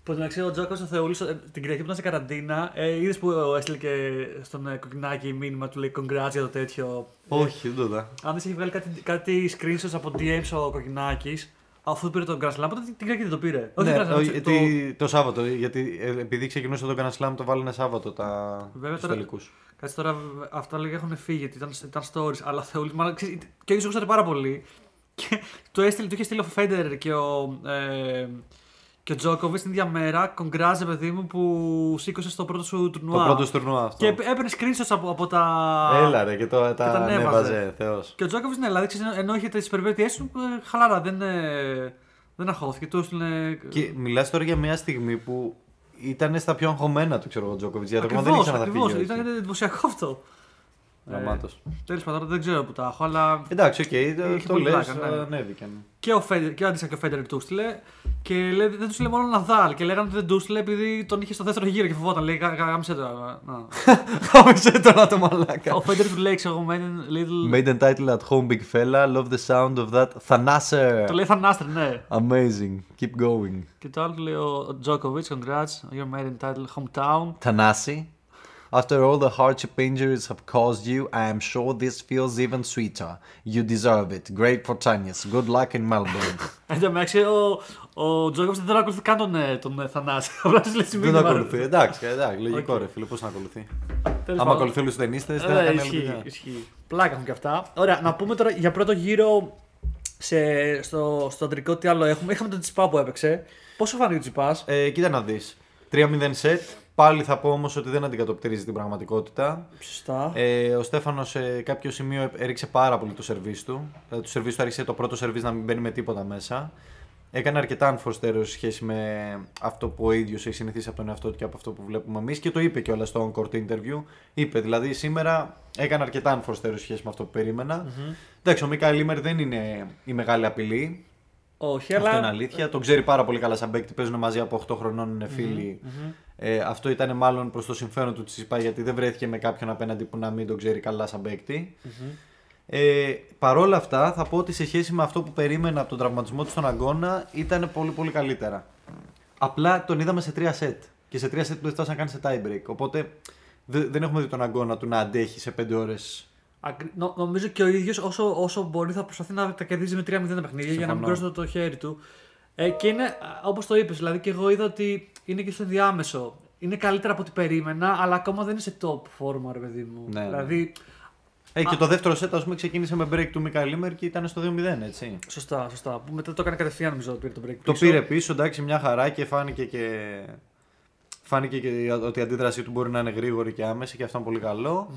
Πού να ξέρω, ο Τζόκο το θεώρησε ε, την Κυριακή που ήταν σε καραντίνα. Ε, Είδες που έστειλε και στον ε, Κοκκινάκη μήνυμα του λέει congrats για το τέτοιο. Όχι, δεν το 'δα. Αν δεν έχει βγάλει κάτι, κάτι screenshots από DMs ο Κοκκινάκης, αφού πήρε τον Grand Slam, τότε την Κυριακή δεν το πήρε. Όχι Ναι, τον Grand Slam, ο- το- γιατί το Σάββατο, γιατί ε, επειδή ξεκινούσε τον Grand Slam, το βάλανε Σάββατο τα Βέβαια, τους τώρα- τελικούς. Κάτσε τώρα, αυτά λίγα έχουν φύγει, γιατί ήταν, ήταν stories, αλλά θεούλη, μάλλον ξέρεις, και ο ίδιος γούσταρε πάρα πολύ. Και το, έστειλε, του είχε στείλει ο Φέντερ και ο, ε, και ο Τζόκοβιτς την ίδια μέρα. Κογκράζε, παιδί μου, που σήκωσε στο πρώτο σου τουρνουά. Το πρώτο τουρνουά αυτό. Και έπαιρνε screenshots από, από τα. Έλα ρε, και το, τα τα ανέβαζε. ανέβαζε, Θεός. Και ο Τζόκοβιτς, ναι, δηλαδή ξέρεις, ενώ είχε τις περιπέτειές του, ε, χαλαρά, δεν, ε, δεν αχώθηκε. Του έστειλε. Και μιλάς τώρα για μια στιγμή που ήταν στα πιο αγχωμένα του, ξέρω εγώ, Τζόκοβιτς. Γιατί ακόμα δεν Ακριβώς, ήξερα να ακριβώς, φύγει. Ήταν εντυπωσιακό αυτό. Γραμμάτος. Τέλος πάντων, δεν ξέρω που τα έχω, αλλά Εντάξει, οκ, Είχε το, το πολύ λες, πλάκα, ναι. ανέβηκαν. Και ο, Φέντερ, και ο αντίστοιχα και ο Φέντερ του στείλε. Και λέει, δεν τους στείλε μόνο Ναδάλ. Και λέγανε ότι δεν τους στείλε επειδή τον είχε στο δεύτερο γύρο και φοβόταν. Λέει, «Γα- γα- γάμισε το. Να. Χάμισε το να το μαλάκα. ο Φέντερ του λέει, ξέρω εγώ, made little. Made and title at home, big fella. Love the sound of that. Thanasser. Το λέει Θανάστρε, ναι. Amazing. Keep going. Και το άλλο του λέει ο Τζόκοβιτ, congrats, you're made in title hometown. Tanasi. After all the hardship injuries have caused you, I am sure this feels even sweeter. You deserve it. Great for tennis. Good luck in Melbourne. Εν τω μεταξύ, ο, ο Τζόκοβιτς δεν ακολουθεί καν τον, ε, τον ε, Θανάση. Απλά του στέλνει Δεν μήνυμα. ακολουθεί. Εντάξει, εντάξει, λογικό Οκ. ρε φίλε, πώς να ακολουθεί. Τέλος Άμα πάντων. ακολουθεί όλους τους τενίστες, δεν Ε, θα κάνει άλλη ισχύει, δουλειά. ισχύει. Πλάκα έχουν και αυτά. Ωραία, να πούμε τώρα για πρώτο γύρο σε, στο, στο αντρικό τι άλλο έχουμε. Είχαμε τον Τσιτσιπά που έπαιξε. Πόσο φάνηκε ο Τσιπάς; Ε, κοίτα να δεις. 3-0 σετ. Πάλι θα πω όμως ότι δεν αντικατοπτρίζει την πραγματικότητα. Σωστά. Ε, ο Στέφανος σε κάποιο σημείο έριξε πάρα πολύ το σερβίς του. Δηλαδή, το σερβίς του άρχισε το πρώτο σερβίς να μην μπαίνει με τίποτα μέσα. Έκανε αρκετά unforced errors σε σχέση με αυτό που ο ίδιος έχει συνηθίσει από τον εαυτό του και από αυτό που βλέπουμε εμείς και το είπε κιόλας στο on-court interview. Είπε δηλαδή σήμερα έκανε αρκετά unforced errors σε σχέση με αυτό που περιμενα Εντάξει, ο Μίκα Λίμερ δεν είναι η μεγάλη απειλή. Όχι, Αυτό αλλά. είναι αλήθεια. Τον ξέρει πάρα πολύ καλά σαν παίκτη. Παίζουν μαζί από 8 χρονών, είναι φίλοι. Ε, αυτό ήταν μάλλον προς το συμφέρον του Τσιπά γιατί δεν βρέθηκε με κάποιον απέναντι που να μην τον ξέρει καλά σαν παίκτη. Ε, Παρ' όλα αυτά, θα πω ότι σε σχέση με αυτό που περίμενα από τον τραυματισμό του στον αγώνα ήταν πολύ πολύ καλύτερα. Απλά τον είδαμε σε τρία σετ. Και σε τρία σετ που δεν φτάσαν καν σε tie break. Οπότε δε- δεν έχουμε δει τον αγώνα του να αντέχει σε 5 ώρες. Ακρι- νο- νομίζω και ο ίδιος όσο, όσο μπορεί θα προσπαθεί να τα κερδίζει με 3-0 τα παιχνίδια για να μην Συμφωνώ. κρούσουν το χέρι του. Ε, και είναι όπως το είπες, δηλαδή και εγώ είδα ότι είναι και στο διάμεσο. Είναι καλύτερα από ό,τι περίμενα, αλλά ακόμα δεν είναι σε top form, ρε παιδί μου. Ναι, ναι. Δηλαδή, Ε, και το δεύτερο σετ, ας πούμε, ξεκίνησε με break του Μικαήλ Λίμερ και ήταν στο 2-0, έτσι. σωστά, σωστά. Που μετά το έκανε κατευθείαν, νομίζω, ότι πήρε το break. Το πίσω. πήρε πίσω, εντάξει, μια χαρά και φάνηκε και. Φάνηκε και ότι η αντίδρασή του μπορεί να είναι γρήγορη και άμεση και αυτό είναι πολύ καλό.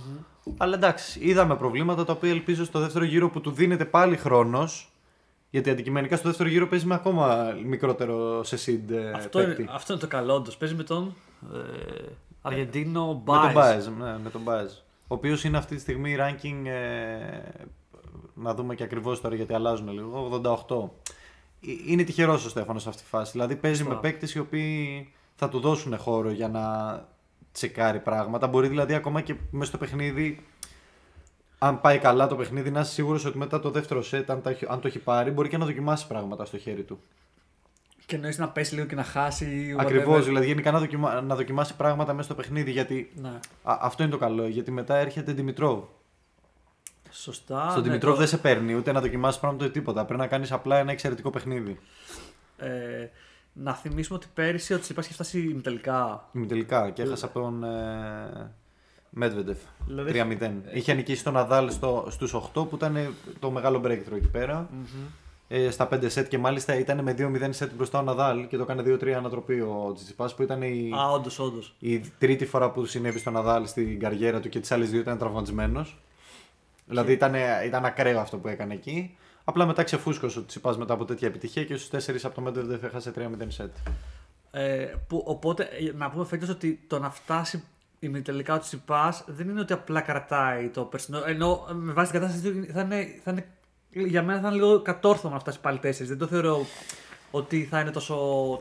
Αλλά εντάξει, είδαμε προβλήματα τα οποία ελπίζω στο δεύτερο γύρο που του δίνεται πάλι χρόνος. Γιατί αντικειμενικά στο δεύτερο γύρο παίζει με ακόμα μικρότερο σε seed ε, Αυτό παίκτη. είναι, αυτό είναι το καλό όντως. Παίζει με τον ε, Αργεντίνο Με τον Μπάιζ. Μπάεζ, ναι, με τον Μπάεζ. Ο οποίος είναι αυτή τη στιγμή ranking. Ε, να δούμε και ακριβώς τώρα γιατί αλλάζουν λίγο. 88. Ε, Είναι τυχερός ο Στέφανος σε αυτή τη φάση. Δηλαδή παίζει Σωστά. με παίκτες οι οποίοι θα του δώσουν χώρο για να τσεκάρει πράγματα. Μπορεί δηλαδή ακόμα και μέσα στο παιχνίδι, αν πάει καλά το παιχνίδι, να είσαι σίγουρος ότι μετά το δεύτερο σετ, αν, τα έχει- αν το έχει πάρει, μπορεί και να δοκιμάσει πράγματα στο χέρι του. Και εννοείς να πέσει λίγο και να χάσει. Ακριβώς, whatever. δηλαδή γενικά να, δοκιμα... να δοκιμάσει πράγματα μέσα στο παιχνίδι. Γιατί Ναι. Α, αυτό είναι το καλό, γιατί μετά έρχεται Δημητρόβ. Σωστά. Στον ναι, Δημητρόβ το- δεν σε παίρνει ούτε να δοκιμάσεις πράγματα ούτε τίποτα. Πρέπει να κάνεις απλά ένα εξαιρετικό παιχνίδι. Ε, να θυμίσουμε ότι πέρυσι ο Τσιπάς είχε φτάσει τελικά. Τελικά και έχασα από τον ε, Medvedev. Δηλαδή- 3-0. Είχε νικήσει τον Ναδάλ στο, στους 8 που ήταν το μεγάλο breakthrough εκεί πέρα. Ε, στα 5 set και μάλιστα ήταν με 2-0 set μπροστά ο Ναδάλ και το έκανε 2-3 ανατροπή ο Τσιτσιπάς που ήταν η, Α, όντως, όντως. η τρίτη φορά που συνέβη στον Ναδάλ στην καριέρα του και τις άλλες δύο ήταν τραυματισμένος. Δηλαδή ήταν, ήταν ακραίο αυτό που έκανε εκεί. Απλά μετά ξεφούσκωσε ο Τσιπάς μετά από τέτοια επιτυχία και στους 4 από το Medvedev έχασε 3-0 set. Ε, που, οπότε ε, να πούμε φέτος ότι το να φτάσει ημιτελικά ο Τσιπά δεν είναι ότι απλά κρατάει το περσινό. Ενώ ε, με βάση την κατάσταση θα είναι, θα είναι, για μένα θα είναι λίγο κατόρθωμα να φτάσει πάλι τέσσερις. Δεν το θεωρώ ότι θα είναι τόσο,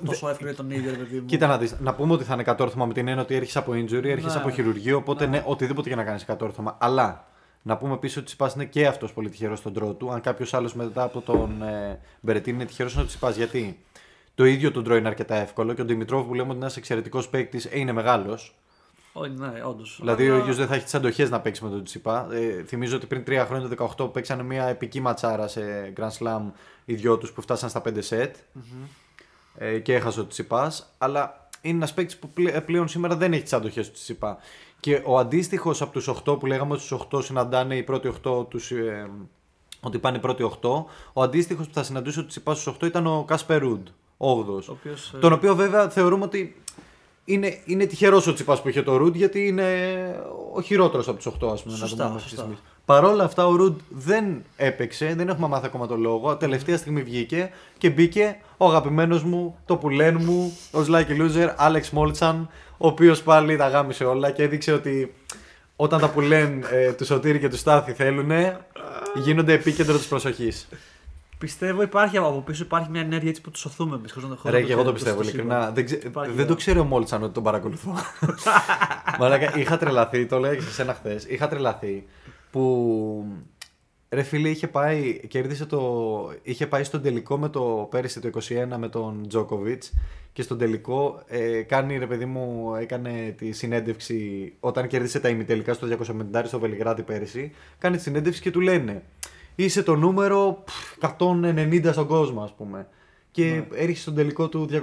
τόσο εύκολο για τον ίδιο, ρε παιδί μου. Κοίτα να δεις, να πούμε ότι θα είναι κατόρθωμα με την έννοια ότι έρχεσαι από injury, έρχεσαι Ναι. από χειρουργείο, οπότε ναι. οτιδήποτε και να κάνεις κατόρθωμα. Αλλά να πούμε επίση ότι ο Τσιπάς είναι και αυτός πολύ τυχερός στον τρό του. Αν κάποιος άλλος μετά από τον ε, Μπερετίν είναι τυχερός είναι ο Τσιπάς. Γιατί; Το ίδιο τον τρό είναι αρκετά εύκολο και ο Δημητρόβ που λέμε ότι είναι ένας εξαιρετικός παίκτης ε, είναι μεγάλος. Όχι, ναι, όντως. Δηλαδή ο ίδιο δεν θα έχει τις αντοχές να παίξει με τον Τσιπά. Ε, θυμίζω ότι πριν τρία χρόνια το 18 παίξανε μια επική ματσάρα σε Grand Slam οι δυο τους που φτάσαν στα 5 set ε, και έχασε ο Τσιπά. Αλλά είναι ένας παίκτης που πλέ- πλέον σήμερα δεν έχει τις αντοχές του Τσιπά. Και ο αντίστοιχος από τους 8 που λέγαμε ότι στους 8 συναντάνε οι πρώτοι 8 τους, ε, ότι πάνε οι πρώτοι 8, ο αντίστοιχος που θα συναντούσε ο Τσιτσιπάς στους 8 ήταν ο Κάσπερ Ρουντ, 8 Ο οποίος, ε, τον οποίο βέβαια θεωρούμε ότι είναι, είναι τυχερός ο Τσιτσιπάς που είχε το Ρουντ γιατί είναι ο χειρότερος από τους 8, ας πούμε. Σωστά, να το πούμε αυτή τη σωστά. στιγμή. Παρ' όλα αυτά, ο Ρουντ δεν έπαιξε, δεν έχουμε μάθει ακόμα το λόγο. Τελευταία στιγμή βγήκε και μπήκε ο αγαπημένος μου, το πουλέν μου, ο lucky loser, Άλεξ Μόλτσαν, ο οποίος πάλι τα γάμισε όλα και έδειξε ότι όταν τα πουλέν ε, του Σωτήρη και του Στάθη θέλουν, γίνονται επίκεντρο της προσοχής. Πιστεύω υπάρχει από πίσω υπάρχει μια ενέργεια έτσι που τους σωθούμε εμείς. Ρε, και εγώ το πιστεύω ειλικρινά. Δεν, ξε... Υπάρχει, δεν ναι. το ξέρω ο Μόλτσαν ότι τον παρακολουθώ. Μαλάκα, είχα τρελαθεί, το λέγα και σε σένα χθες. Είχα τρελαθεί που. Ρε φίλε, είχε πάει, κέρδισε το, είχε πάει στον τελικό με το πέρυσι το 21 με τον Τζόκοβιτ και στον τελικό ε, κάνει ρε παιδί μου, έκανε τη συνέντευξη όταν κέρδισε τα ημιτελικά στο 250 στο Βελιγράδι πέρυσι. Κάνει τη συνέντευξη και του λένε είσαι το νούμερο πφ, 190 στον κόσμο, ας πούμε. Και έρχεσαι στον τελικό του 250,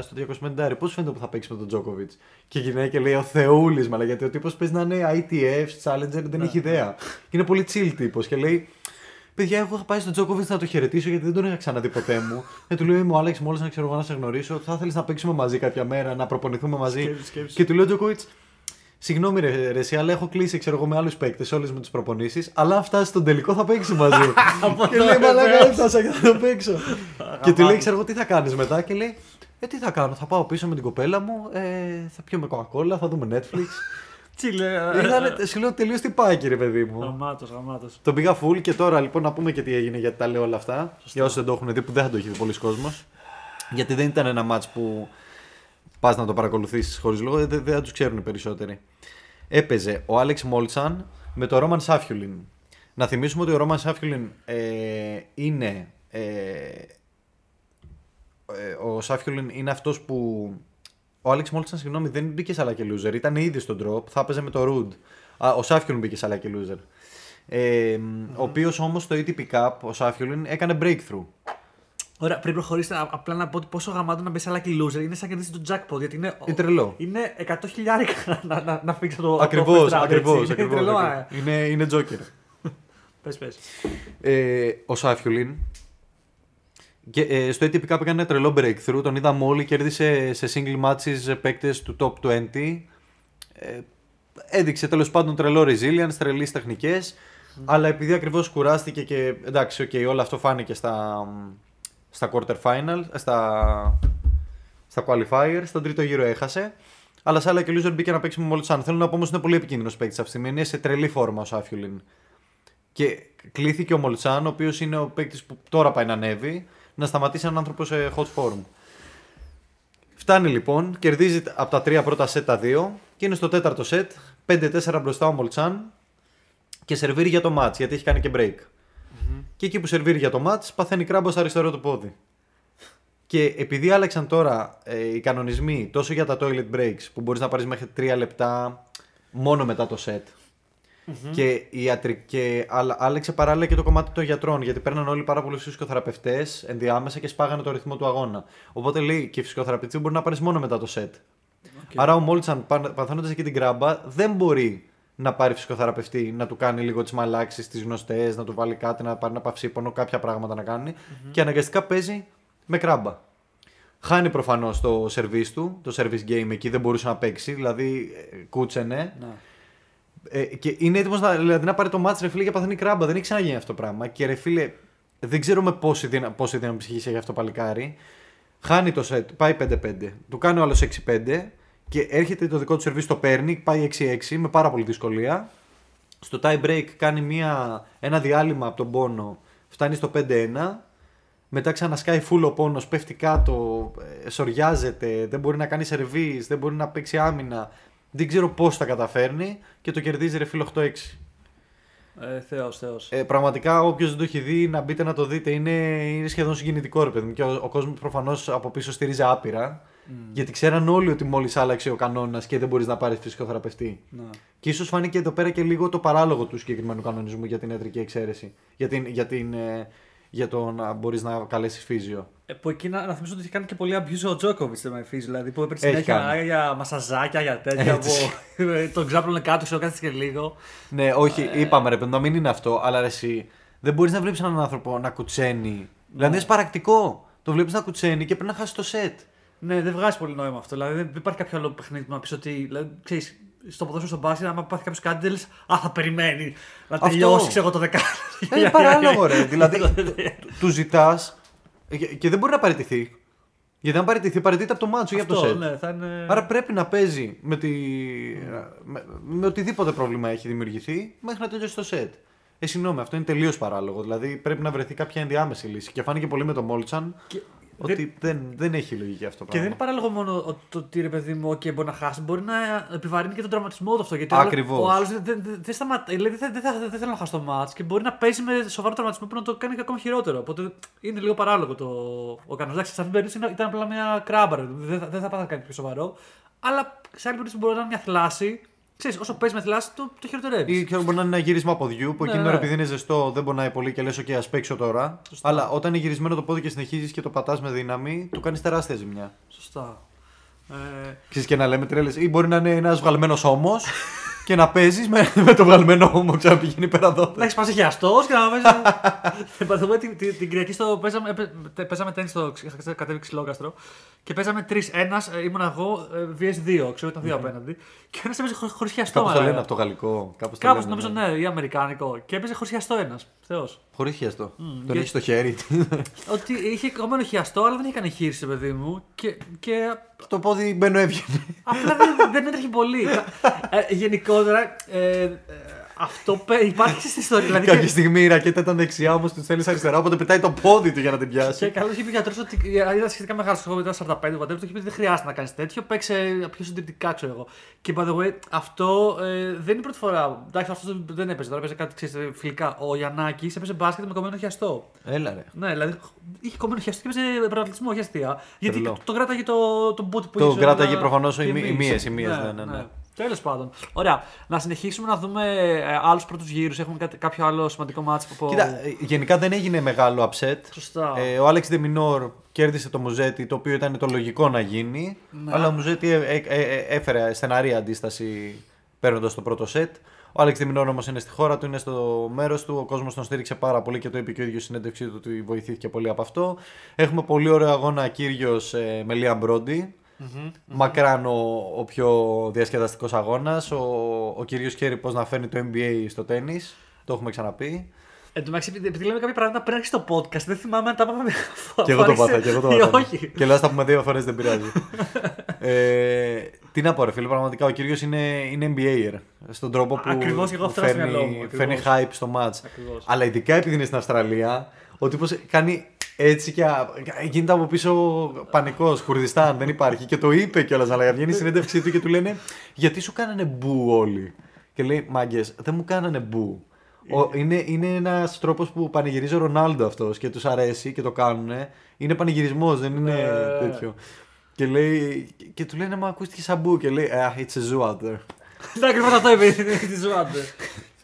στο 250. Πώς φαίνεται που θα παίξεις με τον Τζόκοβιτ. Και γυρνάει και λέει ο Θεούλης, μαλά, γιατί ο τύπος παίζει να είναι ITF, Challenger, δεν έχει ιδέα. Και είναι πολύ chill τύπος και λέει. Παιδιά, εγώ είχα πάει στον Τζόκοβιτ να το χαιρετήσω γιατί δεν τον είχα ξαναδεί ποτέ μου. Και του λέω: Είμαι ο Άλεξ, μόλι να ξέρω εγώ να σε γνωρίσω. Θα ήθελε να παίξουμε μαζί κάποια μέρα, να προπονηθούμε μαζί. Σκέψου, σκέψου. Και του λέω: Τζόκοβιτ, Συγγνώμη, ρε, ρε εσύ, αλλά έχω κλείσει ξέρω εγώ, με άλλους παίκτες όλες με τις προπονήσεις. Αλλά αν φτάσει στον τελικό θα παίξει μαζί. και λέει: Μαλάκα, έφτασα και θα το παίξω. και του λέει: Ξέρω εγώ τι θα κάνεις μετά. Και λέει: Ε, τι θα κάνω, θα πάω πίσω με την κοπέλα μου, ε, θα πιούμε κοκακόλα, θα δούμε Netflix. Τσίλε. Ήταν, σου λέω τελείως τυπάκι, ρε παιδί μου. Γαμάτος, γαμάτος. Τον πήγα full και τώρα λοιπόν να πούμε και τι έγινε γιατί τα λέω όλα αυτά. Για όσους δεν το έχουν δει, που δεν θα το έχει δει πολλοί κόσμος. Γιατί δεν ήταν ένα match που πας να το παρακολουθήσεις χωρίς λόγο, δεν, δεν τους ξέρουν οι περισσότεροι. Έπαιζε ο Άλεξ Μόλτσαν με το Ρόμαν Σάφιουλιν. Να θυμίσουμε ότι ο Ρόμαν Σάφιουλιν ε, είναι. Ε, ε, ο Σάφιουλιν είναι αυτός που. Ο Άλεξ Μόλτσαν, συγγνώμη, δεν μπήκε σαν και loser. Ήταν ήδη στον drop, θα έπαιζε με το Ρουντ. Ο Σάφιουλιν μπήκε σαν και loser. Ε, Ο οποίος όμως στο ATP Cup, ο Σάφιουλιν, έκανε breakthrough. Ωραία, πριν προχωρήσετε, α- απλά να πω ότι πόσο γαμάτο να μπεις σε lucky loser είναι σαν κερδίσεις το jackpot. Γιατί είναι, Είναι τρελό. είναι 100 χιλιάρικα να, να, να φύγεις από το. Ακριβώ, από το first round, ακριβώς. έτσι. Είναι τρελό, ε. Είναι, είναι Joker. Πες, πες. Ε, ο Σάφιουλιν Και, ε, στο ATP Cup έκανε ένα τρελό breakthrough. Τον είδαμε όλοι. Κέρδισε σε single matches παίκτες του top 20. Ε, έδειξε τέλος πάντων τρελό resilience, τρελές τεχνικές. Αλλά επειδή ακριβώς κουράστηκε και εντάξει, okay, όλο αυτό φάνηκε στα, στα quarter final, στα, στα qualifiers. Στον τρίτο γύρο έχασε. Αλλά σε άλλα και loser μπήκε να παίξει με Μολτσάν. Θέλω να πω όμως είναι πολύ επικίνδυνος παίκτης αυτή τη στιγμή. Είναι σε τρελή φόρμα ο Σάφιουλιν. Και κλήθηκε ο Μολτσάν, ο οποίος είναι ο παίκτης που τώρα πάει να ανέβει, να σταματήσει έναν άνθρωπο σε hot form. Φτάνει λοιπόν, κερδίζει από τα τρία πρώτα σετ τα δύο και είναι στο τέταρτο σετ. 5-4 μπροστά ο Μολτσάν και σερβίρει για το match γιατί έχει κάνει και break. Και εκεί που σερβίρει για το match παθαίνει κράμπος στο αριστερό του πόδι. Και επειδή άλλαξαν τώρα ε, οι κανονισμοί τόσο για τα toilet breaks που μπορείς να πάρεις μέχρι 3 λεπτά μόνο μετά το set. Και, η ιατρική, και άλλα- άλλαξε παράλληλα και το κομμάτι των γιατρών γιατί παίρναν όλοι πάρα πολλούς φυσικοθεραπευτές ενδιάμεσα και σπάγανε το ρυθμό του αγώνα. Οπότε λέει και φυσικοθεραπευτή μπορεί να πάρεις μόνο μετά το set. Άρα ο Μόλτσαν παθαίνοντας εκεί την κράμπα δεν μπορεί να πάρει φυσικοθεραπευτή, να του κάνει λίγο τις μαλάξεις, τις γνωστές, να του βάλει κάτι, να πάρει ένα παυσίπονο, κάποια πράγματα να κάνει. Και αναγκαστικά παίζει με κράμπα. Χάνει προφανώς το service του, το service game εκεί δεν μπορούσε να παίξει, δηλαδή ε, κούτσενε. Ναι. Ε, και είναι έτοιμος να, δηλαδή, να πάρει το μάτς ρε φίλε και παθαίνει κράμπα. Δεν έχει ξαναγίνει αυτό το πράγμα. Και ρε φίλε, δεν ξέρουμε πόση, δυνα, πόση δύναμη ψυχής έχει αυτό το παλικάρι. Χάνει το set, πάει 5-5. Του κάνει ο άλλο 6-5 και έρχεται το δικό του σερβίς, το παίρνει, πάει 6-6 με πάρα πολύ δυσκολία. Στο tie break κάνει μια, ένα διάλειμμα από τον πόνο, φτάνει στο 5-1. Μετά ξανασκάει φούλο πόνος, πέφτει κάτω, ε, σοριάζεται, δεν μπορεί να κάνει σερβίς, δεν μπορεί να παίξει άμυνα. Δεν ξέρω πώς τα καταφέρνει και το κερδίζει ρε φίλο 8-6. Ε, θεός, θεός. Ε, πραγματικά, όποιος δεν το έχει δει, να μπείτε να το δείτε. Είναι, είναι σχεδόν συγκινητικό, ρε παιδί μου. Και ο, ο κόσμος προφανώς από πίσω στηρίζει άπειρα. Γιατί ξέραν όλοι ότι μόλις άλλαξε ο κανόνας και δεν μπορείς να πάρεις φυσικοθεραπευτή. Ναι. Και ίσως φάνηκε εδώ πέρα και λίγο το παράλογο του συγκεκριμένου κανονισμού για την ιατρική εξαίρεση. Για, την, για, την, ε, για το να μπορείς να καλέσεις φύζιο. Ε, που εκεί να, να θυμίσω ότι έχει κάνει και πολύ abuse ο Τζόκοβιτς με εμφύς, δηλαδή που έπαιρνε Έχει συνέχεια κάνει. για μασαζάκια, για τέτοια. Έτσι. που τον ξάπλωνε κάτω, ξέρω κάτσε και λίγο. Ναι, όχι, είπαμε ρε παιδί, μου, να μην είναι αυτό, αλλά ρε, εσύ δεν μπορείς να βλέπεις έναν άνθρωπο να κουτσένει. Δηλαδή είναι παρακτικό. Το βλέπεις να κουτσένει και πρέπει να χάσει το σετ. Ναι, δεν βγάζει πολύ νόημα αυτό. Δηλαδή δεν υπάρχει κάποιο άλλο παιχνίδι που να πεις ότι. Δηλαδή, ξέρεις, στο ποδόσφαιρο στον μπάσκετ, άμα πάθει κάποιος κάτι, δεν λες, Α, θα περιμένει να Αυτό. τελειώσει ξέρω, εγώ το δεκάλεπτο. Ε, Είναι παράλογο, ρε. δηλαδή, του ζητάς και δεν μπορεί να παραιτηθεί. Γιατί αν παραιτηθεί, παραιτείται από το μάτσο ή από το Αυτό, σετ. ναι, θα είναι. Άρα πρέπει να παίζει με, τη... με, με οτιδήποτε πρόβλημα έχει δημιουργηθεί μέχρι να τελειώσει το σετ. Ε, συγγνώμη, αυτό είναι τελείως παράλογο. Δηλαδή πρέπει να βρεθεί κάποια ενδιάμεση λύση. Και φάνηκε πολύ με τον Μόλτσαν Και- ότι δεν, δεν έχει λογική αυτό το Και πράγμα. δεν είναι παράλογο μόνο ο- το ότι ρε παιδί μου, okay, μπορεί να χάσει, μπορεί να επιβαρύνει και τον τραυματισμό του αυτό. Γιατί Ακριβώς. ο άλλος δεν, δεν, δεν σταματάει. Δηλαδή δεν, δεν, θα- δεν θέλω να χάσει το match και μπορεί να παίζει με σοβαρό τραυματισμό που να το κάνει και ακόμα χειρότερο. Οπότε είναι λίγο παράλογο το, ο κανόνα. Εντάξει, σε αυτήν την περίπτωση ήταν- ήταν απλά μια κράμπα. ρε. Δεν, θα- δεν θα πάθει κάτι πιο σοβαρό. Αλλά σε άλλη περίπτωση μπορεί να είναι μια θλάση. Ξέρεις, όσο παίζεις με θλάση, το, το χειροτερεύεις. Ή ξέρω, μπορεί να είναι ένα γύρισμα ποδιού που Ναι, εκείνη την ναι. ώρα επειδή είναι ζεστό δεν πονάει πολύ και λες: OK, ας παίξω τώρα. Σωστά. Αλλά όταν είναι γυρισμένο το πόδι και συνεχίζεις και το πατάς με δύναμη, του κάνεις τεράστια ζημιά. Σωστά. Ε, Ξέρεις και να λέμε τρέλες. Ή μπορεί να είναι ένας βγαλμένος ώμος και να παίζεις με, με το βγαλμένο ώμο και να πηγαίνει πέρα εδώ. Να έχεις πάσει χιαστός και να παίζει. Πατούμε την, την, την Κυριακή στο. Παίζαμε, έπαι- παίζαμε τέννη στο ξ- κατέβει ξυλόκαστρο και παίζαμε τρει. Ένα ήμουν εγώ, ε, VS2, ξέρω ήταν δύο απέναντι. Και ένας έπαιζε χωρίς χιαστό. Κάπως το μαλάκα. λένε από το γαλλικό. Κάπως Κάπως νομίζω ναι, ή αμερικάνικο. Και έπαιζε χωρίς χιαστό ένας. Θεός. Χωρίς χιαστό. Τον και- έχει στο χέρι. Ότι είχε κομμένο χιαστό, αλλά δεν είχε κάνει χείριση, παιδί μου. Και, και το πόδι μπαίνω έβγαινε. απλά δεν, δεν έτρεχε πολύ. ε, γενικότερα, ε, ε, αυτό πέ- υπάρχει στην ιστορία. Δηλαδή, Κάποια στιγμή η ρακέτα ήταν δεξιά, όμως του θέλεις αριστερά, οπότε πετάει το πόδι του για να την Και πιάσει. καλό είχε πει ο γιατρός ότι ήταν σχετικά μεγάλο σχόλιο, ήταν 45 whatever, το είχε πει ότι δεν χρειάζεται να κάνεις τέτοιο, παίξε πιο συντηρητικά, ξέρω εγώ. Και by the way, αυτό ε, δεν είναι η πρώτη φορά. Εντάξει, αυτό δεν έπαιζε, τώρα έπαιζε κάτι ξέρεις, φιλικά. Ο Γιαννάκης έπαιζε μπάσκετ με κομμένο χιαστό. Έλα ρε. Ναι, δηλαδή είχε κομμένο χιαστό και έπαιζε πρωταθλητισμό, όχι αστεία. Γιατί Τρελό. το, το κράταγε το, το boot που Το είχε, κράταγε να- προφανώς οι και μη- οι εμείς. μύες, οι μύες, ναι, ναι, ναι. Τέλος πάντων. Ωραία. Να συνεχίσουμε να δούμε ε, άλλους πρώτους γύρους. Έχουμε κάτι, κάποιο άλλο σημαντικό μάτσο που. Κοίτα, ε, γενικά δεν έγινε μεγάλο upset. Σωστά. Ε, ο Άλεξ Ντεμινόρ κέρδισε το Μουζέτι, το οποίο ήταν το λογικό να γίνει. Ναι. Αλλά ο Μουζέτι ε, ε, ε, ε, έφερε στεναρή αντίσταση παίρνοντας το πρώτο σετ. Ο Άλεξ Δημινόρ όμως είναι στη χώρα του, είναι στο μέρος του. Ο κόσμος τον στήριξε πάρα πολύ και το είπε και ο ίδιος στην συνέντευξή του ότι βοηθήθηκε πολύ από αυτό. Έχουμε πολύ ωραίο αγώνα κύριος ε, με Λίαν Μπρόντι. Μακράν ο, ο πιο διασκεδαστικός αγώνας. Ο, ο κύριος ξέρει πώς να φέρνει το NBA στο τέννη. Το έχουμε ξαναπεί. Εν τω μεταξύ, επειδή- επειδή λέμε κάποια πράγματα πριν αρχίσει το podcast, δεν θυμάμαι αν τα είπαμε. Και εγώ το πάθα, και εγώ το ή πάθα. όχι. Και λέω, ας τα πούμε δύο φορές δεν πειράζει. ε, τι να πω, ρε φίλε, πραγματικά ο κύριος είναι, είναι NBAer. Στον τρόπο που Ακριβώς, και εγώ αυτό είχα στο μυαλό μου, φέρνει, ακριβώς. φέρνει hype στο match. Ακριβώς. Αλλά ειδικά επειδή είναι στην Αυστραλία, ο τύπος κάνει έτσι και α- γίνεται από πίσω πανικός. Κουρδιστάν δεν υπάρχει. Και το είπε κιόλας. Αλλά βγαίνει η συνέντευξή του και του λένε Γιατί σου κάνανε μπου όλοι; Και λέει Μάγκες, δεν μου κάνανε μπου. Ο, είναι είναι ένας τρόπος που πανηγυρίζει ο Ρονάλντο αυτός και τους αρέσει και το κάνουν. Είναι πανηγυρισμός, δεν είναι Ναι. τέτοιο. Και, λέει, και του λένε Μα ακούστηκε σαν μπου. Και λέει Ah, it's a zoo out there. Ναι, ακριβώς αυτό είπε. είναι Τη ζωάτε.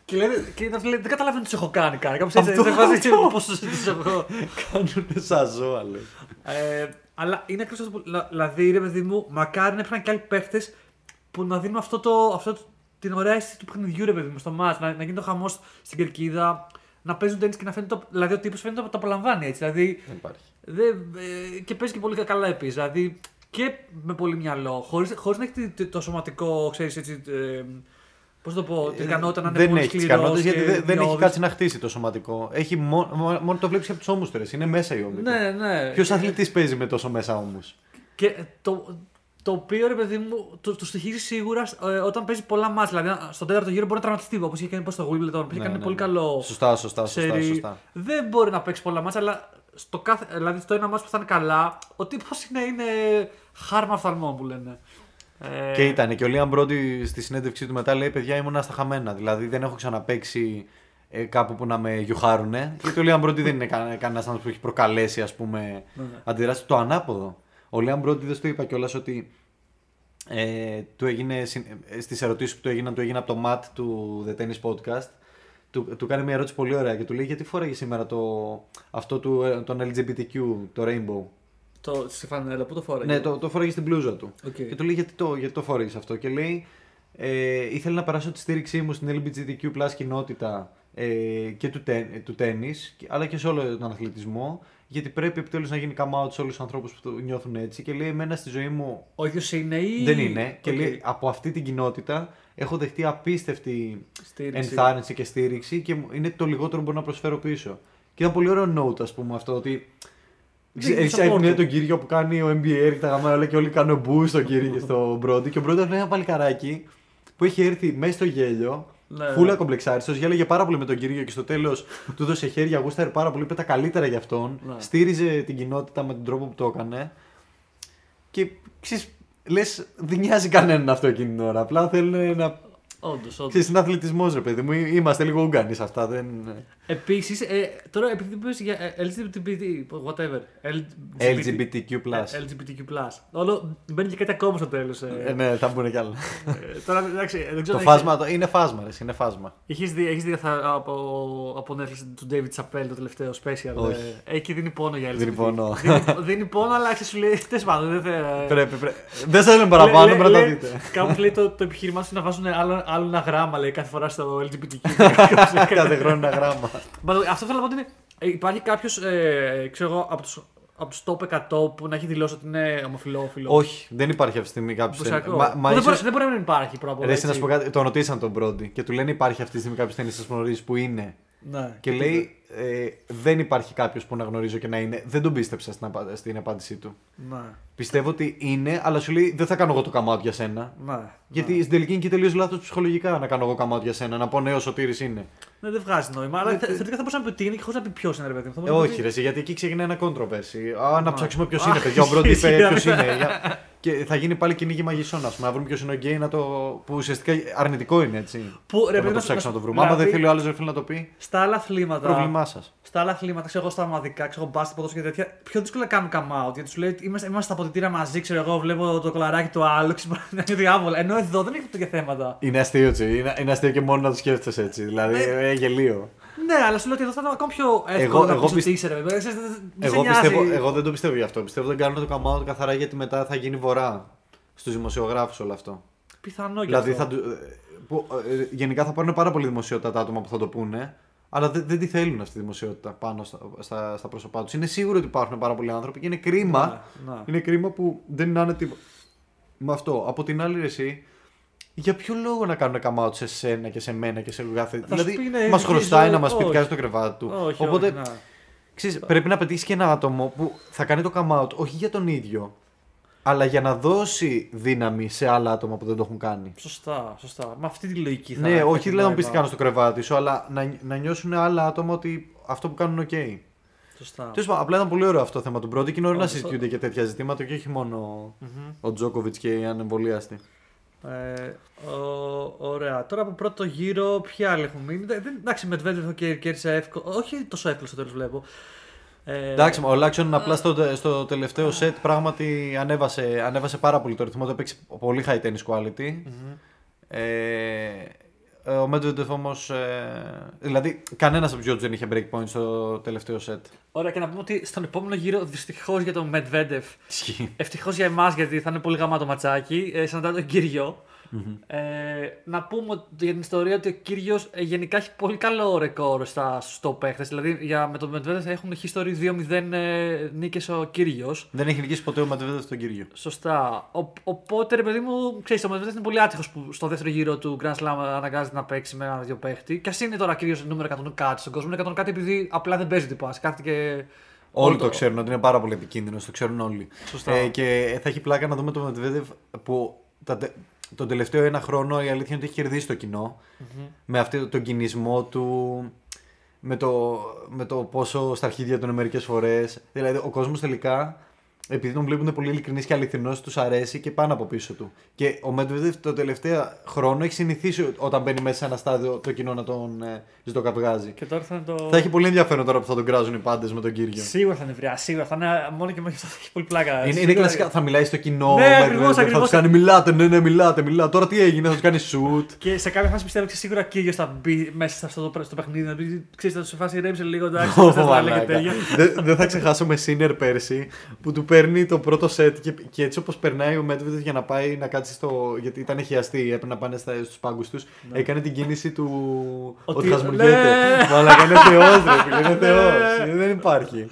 Και λένε, και είναι αυτοί λένε, δεν καταλαβαίνω τι σου έχω κάνει. Κάνει κάπως έτσι. Αυτό, Δεν βάζεις αυτό. πόσο τι έχω. Κάνουν σαν ζώα, λέει. Ε, αλλά είναι ακριβώς αυτό που. λα- Δηλαδή, ρε παιδί μου, μακάρι να υπήρχαν και άλλοι παίχτες που να δίνουν αυτό το, αυτό το, την ωραία αίσθηση του παιχνιδιού, ρε παιδί μου, στο μάτς. Να, να γίνει το χαμός στην κερκίδα, να παίζουν τέννη και να φαίνεται το. Δηλαδή, ο τύπος φαίνεται ότι το απολαμβάνει έτσι. Δηλαδή, Δεν υπάρχει. δεν, ε, και παίζει και πολύ καλά επίσης. Δηλαδή, και με πολύ μυαλό, χωρίς να έχει το, το σωματικό, ξέρεις έτσι. Ε, Πώς το πω, την ικανότητα να είναι δεν πολύ έχεις τις σκληρός ικανότητες, και γιατί δεν, δεν έχει διόδης. κάτσει να χτίσει το σωματικό. Έχει μόνο, μόνο το βλέπεις από τους ώμους του. ρε. Είναι μέσα οι ώμοι. Ναι, ναι. Ποιος Και- αθλητής παίζει με τόσο μέσα ώμους; Και το, το οποίο ρε παιδί μου το, το στοιχίζει σίγουρα ε, όταν παίζει πολλά μάτια. Δηλαδή στον τέταρτο γύρο μπορεί να τραυματιστεί όπως είχε κάνει στο Wimbledon. που είχε Ναι, κάνει ναι, πολύ ναι. καλό. Σωστά, σωστά, σωστά. σερί. σωστά. Δεν μπορεί να παίξει πολλά μάτια, αλλά στο, κάθε, δηλαδή στο ένα μάτς που θα είναι καλά, ο τύπος είναι, είναι χάρμα οφθαλμών που λένε. Ε, Και ήταν και ο Λίαν Μπρόντι στη συνέντευξή του μετά λέει: Παιδιά, ήμουν στα χαμένα. Δηλαδή δεν έχω ξαναπέξει ε, κάπου που να με γιουχάρουνε. Γιατί ο Λίαμ Μπρόντι δεν είναι κα, κανένας άνθρωπος που έχει προκαλέσει ας πούμε, Ναι, ναι. αντιδράσεις. Το ανάποδο. Ο Λίαμ Μπρόντι δεν το είπα κιόλας ότι ε, του έγινε, στις ερωτήσεις που του έγιναν, του έγινε από το Matt του The Tennis Podcast. Του, του κάνει μια ερώτηση πολύ ωραία και του λέει: Γιατί φόραγε σήμερα το, αυτό του, ε, τον LGBTQ, το Rainbow; Το στη φανέλα, πού το φόραγε; Ναι, το, το φόραγε στην μπλούζα του. Οκ. Και του λέει γιατί το, γιατί το φόραγες αυτό; Και λέει, ε, ήθελα να περάσω τη στήριξή μου στην LGBTQ plus κοινότητα ε, και του, τε, του τέννις, και- αλλά και σε όλο τον αθλητισμό, γιατί πρέπει επιτέλους να γίνει come out σε όλους τους ανθρώπους που το νιώθουν έτσι. Και λέει, εμένα στη ζωή μου Ο ίδιο είναι ή. δεν είναι. Και Οκ. λέει, από αυτή την κοινότητα έχω δεχτεί απίστευτη Στήριξη. ενθάρρυνση και στήριξη και μου- είναι το λιγότερο που μπορώ να προσφέρω πίσω. Και ήταν πολύ ωραίο note, ας πούμε, αυτό ότι. Δείχνει Έχει support. άκουνε τον Κύργιο που κάνει ο NBA και τα γαμμένα όλα και όλοι κάνουν μπου στον Κύργιο και στον Μπρόντι. Και ο Μπρόντι είναι ένα παλικαράκι που έχει έρθει μέσα στο γέλιο. Ναι. Φούλα κομπλεξάριστος, γέλαγε πάρα πολύ με τον κύριο και στο τέλος του έδωσε χέρια, γούσταρε πάρα πολύ, είπε τα καλύτερα για αυτόν. Ναι. Στήριζε την κοινότητα με τον τρόπο που το έκανε. Και ξέρεις, λες, δεν νοιάζει κανέναν αυτό εκείνη την ώρα. Απλά θέλουν να. Όντως, όντως. Ξέρεις, είναι αθλητισμός, ρε παιδί μου. Είμαστε λίγο Ούγκανοι σε αυτά. Δεν... Επίσης, ε, τώρα επειδή πει για ε, LGBT, whatever. LGBTQ. Ε, LGBTQ. Όλο μπαίνει και κάτι ακόμα στο τέλος. Ε, ναι, θα μπουν κι άλλα. τώρα εντάξει, δεν ξέρω. το αν φάσμα το- είναι φάσμα, ρε, είναι φάσμα. Έχεις δει, έχεις δει θα- από, από Netflix του David Chappelle το τελευταίο special. Όχι. Ε, εκεί δίνει πόνο για LGBT. Δίνει πόνο. δίνει, δίνει πόνο, αλλά ξέρεις, σου λέει. Τέλος πάντων, δεν θα. Πρέπει, πρέπει. Δεν σα λένε παραπάνω, Λέ- πρέπει να τα λέ- δείτε. Κάπου λέει το, το επιχείρημά σου να βάζουν άλλο, άλλο ένα γράμμα λέει, κάθε φορά στο LGBTQ. Κάθε χρόνο ένα γράμμα. By the way, αυτό θέλω να πω ότι είναι. ε, Υπάρχει κάποιος, ε, ξέρω εγώ, από του από τους top 100 που να έχει δηλώσει ότι είναι ομοφυλόφιλο. Όχι, δεν υπάρχει αυτή τη στιγμή κάποιος. Εντυπωσιακό. Μα, μα Που δεν, μπορεί, ίσως- δεν μπορεί να μην υπάρχει πρώτα απ' όλα, Ρε, εσύ να έτσι. σου πω κάτι, τον ρωτήσαν τον Μπρόντι και του λένε υπάρχει αυτή τη στιγμή κάποιος ταινίστα που γνωρίζει που είναι. Ναι. Και λέει ε, δεν υπάρχει κάποιος που να γνωρίζω και να είναι. Δεν τον πίστεψα στην, απα- στην απάντησή του. Ναι. Πιστεύω ότι είναι, αλλά σου λέει δεν θα κάνω εγώ το καμάτι για σένα. Ναι. Γιατί στην τελική είναι και τελείως λάθος ψυχολογικά να κάνω εγώ καμάτι για σένα. Να πω ναι, ο Σωτήρης είναι. Ναι, δεν βγάζει νόημα. Αλλά Ναι, θε- τε- θεωρητικά θα μπορούσε να πει τι είναι και χωρίς να πει ποιος είναι, ρε παιδί μου. Θα Ε, μπορούσε να όχι, πει- ρε, εσύ, γιατί εκεί ξεκινάει ένα controversy. Α, να Α. ψάξουμε ποιος Α, είναι, παιδιά. Ο Μπρόντι είπε ισχύει, ποιος ναι. είναι. Για- Και θα γίνει πάλι κυνήγι μαγισσών, ας πούμε. Να βρούμε ποιος είναι ο γκέι, να το... που ουσιαστικά αρνητικό είναι έτσι. Που, ρε, να παιδί, το να- ψάξουμε να το βρούμε. δηλαδή, Άμα δεν θέλει ο άλλος να το πει, Στα άλλα αθλήματα. πρόβλημά σας. Στα άλλα αθλήματα, ξέρω εγώ, στα ομαδικά, ξέρω εγώ, μπάσκετ, ποδόσφαιρο και τέτοια, πιο δύσκολο να κάνουν come out. Γιατί σου λέει ότι είμαστε, είμαστε στα ποτητήρα μαζί, ξέρω εγώ, βλέπω το κολαράκι του άλλου, ξέρω να είναι διάβολα. Ενώ εδώ δεν έχει τέτοια θέματα. Είναι αστείο, τσι. Είναι, είναι αστείο και μόνο να το σκέφτεσαι έτσι. Δηλαδή, ε, γελίο. Ναι, αλλά σου λέω ότι εδώ θα ήταν ακόμα πιο εύκολο Εγώ- να εγώ πεις ότι πιστε- είσαι, ρε παιδί. Ξέρεις, δεν- δεν σε Εγώ, νοιάζει. πιστεύω, εγώ δεν το πιστεύω γι' αυτό. Πιστεύω ότι δεν κάνουν το come out καθαρά γιατί μετά θα γίνει βορρά στους δημοσιογράφους όλο αυτό. Πιθανό και Δηλαδή αυτό. θα, του- ε, που, ε, γενικά θα πάρουν πάρα πολύ δημοσιότητα τα άτομα που θα το πούνε, αλλά δεν, δεν τη θέλουν αυτή τη δημοσιότητα πάνω στα, στα, στα πρόσωπά τους. Είναι σίγουρο ότι υπάρχουν πάρα πολλοί άνθρωποι και είναι κρίμα. Ναι, ναι. Είναι κρίμα που δεν είναι άνετοι με αυτό. Από την άλλη, ρε, εσύ, για ποιο λόγο να κάνουν come out σε σένα και σε μένα και σε κάθε. Θα σου Δηλαδή, πει, ναι, μας η χρωστάει ζωή- να μας όχι. πιτκάζει το κρεβάτι του. Όχι, Οπότε, όχι, ναι. ξέρεις, πρέπει να πετύχεις και ένα άτομο που θα κάνει το come out όχι για τον ίδιο, αλλά για να δώσει δύναμη σε άλλα άτομα που δεν το έχουν κάνει. Σωστά, σωστά. Με αυτή τη λογική θα Ναι, θα όχι δηλαδή να μου πεις τι νόημα. κάνω στο κρεβάτι σου, αλλά να, να νιώσουν άλλα άτομα ότι αυτό που κάνουν είναι OK. Σωστά. Τέλος πάντων, απλά ήταν πολύ ωραίο αυτό το θέμα του πρώτου και είναι ωραίο να Όντως, συζητιούνται και τέτοια ζητήματα και όχι μόνο ο Τζόκοβιτς και οι ανεμβολίαστοι. Ε, ο- ωραία. Τώρα από πρώτο γύρο, ποιοι άλλοι έχουν μείνει; Δεν, δεν- εντάξει, με Medvedev και κέρδισε εύκολο. Όχι τόσο εύκολο στο τέλος βλέπω. Ε, Εντάξει, ο Λάξον απλά στο, στο τελευταίο set πράγματι ανέβασε, ανέβασε πάρα πολύ το ρυθμό του. Έπαιξε πολύ high tennis quality. Ε, ο Medvedev όμως. Ε, δηλαδή, κανένας από τους George δεν είχε break point στο τελευταίο set. Ωραία, και να πούμε ότι στον επόμενο γύρο, δυστυχώς για τον Medvedev, Ισχύει. ευτυχώς για εμάς γιατί θα είναι πολύ γαμάτο ματσάκι, ε, σαν τον κύριο. Ε, να πούμε ότι- για την ιστορία ότι ο κύριος γενικά έχει πολύ καλό ρεκόρ στα στο παίχτες. Δηλαδή για, με τον Medvedev έχουν history 2-0 ε, νίκες ο κύριος. Δεν έχει νικήσει ποτέ ο Medvedev στον κύριο. Σωστά. Ο, οπότε, ρε παιδί μου, ξέρεις, ο Medvedev είναι πολύ άτυχος που στο δεύτερο γύρο του Grand Slam αναγκάζεται να παίξει με ένα-δύο παίχτη. Και ας είναι τώρα κύριος νούμερο 100 κάτι στον κόσμο, είναι 100 κάτι επειδή απλά δεν παίζει τυπά. Κάθεται και. Όλοι όλο το ξέρουν ότι είναι πάρα πολύ επικίνδυνο, το ξέρουν όλοι. Σωστά. Ε, και θα έχει πλάκα να δούμε το Medvedev που τα, τε- τον τελευταίο ένα χρόνο η αλήθεια είναι ότι έχει κερδίσει το κοινο Με αυτό τον κινησμό του, με το, με το πόσο στα αρχίδια του είναι μερικές φορές. Δηλαδή ο κόσμος τελικά, επειδή τον βλέπουν πολύ ειλικρινή και αληθινός, τους αρέσει και πάνω από πίσω του. Και ο Medvedev το τελευταίο χρόνο έχει συνηθίσει όταν μπαίνει μέσα σε ένα στάδιο το κοινό να τον ε, ζητοκαπηγάζει. Και τώρα θα είναι το. Θα έχει πολύ ενδιαφέρον τώρα που θα τον κράζουν οι πάντες με τον κύριο. Σίγουρα θα είναι βριά, σίγουρα. Θα είναι μόνο και μόνο αυτό θα έχει πολύ πλάκα. Είναι, είναι Σίγουρα- κλασικά. Θα μιλάει στο κοινό. Ναι, με- ακριβώς, θα ακριβώς. του κάνει μιλάτε, ναι, ναι, μιλάτε, μιλάτε. Τώρα τι έγινε, θα τους κάνει shoot. Και σε κάποια φάση πιστεύω ότι σίγουρα κύριος θα μπει μέσα σε αυτό το, στο παιχνίδι. Να πει, ξέρεις, θα του φάσει ρέμψε λίγο εντάξει. Ω, δεν θα λέει και μαλάκα. τέλεια. Δεν δεν θα ξεχάσω με Σίνερ πέρσι που του παίρνει το πρώτο σετ και, και έτσι όπως περνάει ο Μέτβιδε για να πάει να κάτσει στο. γιατί ήταν χιαστή, έπρεπε να πάνε στους πάγκους τους. Έκανε την κίνηση του. Ότι- Ότι χασμουριέται. Ναι. Μαλάκα είναι θεός, ρε φίλε, είναι Ναι. θεός. Δεν υπάρχει.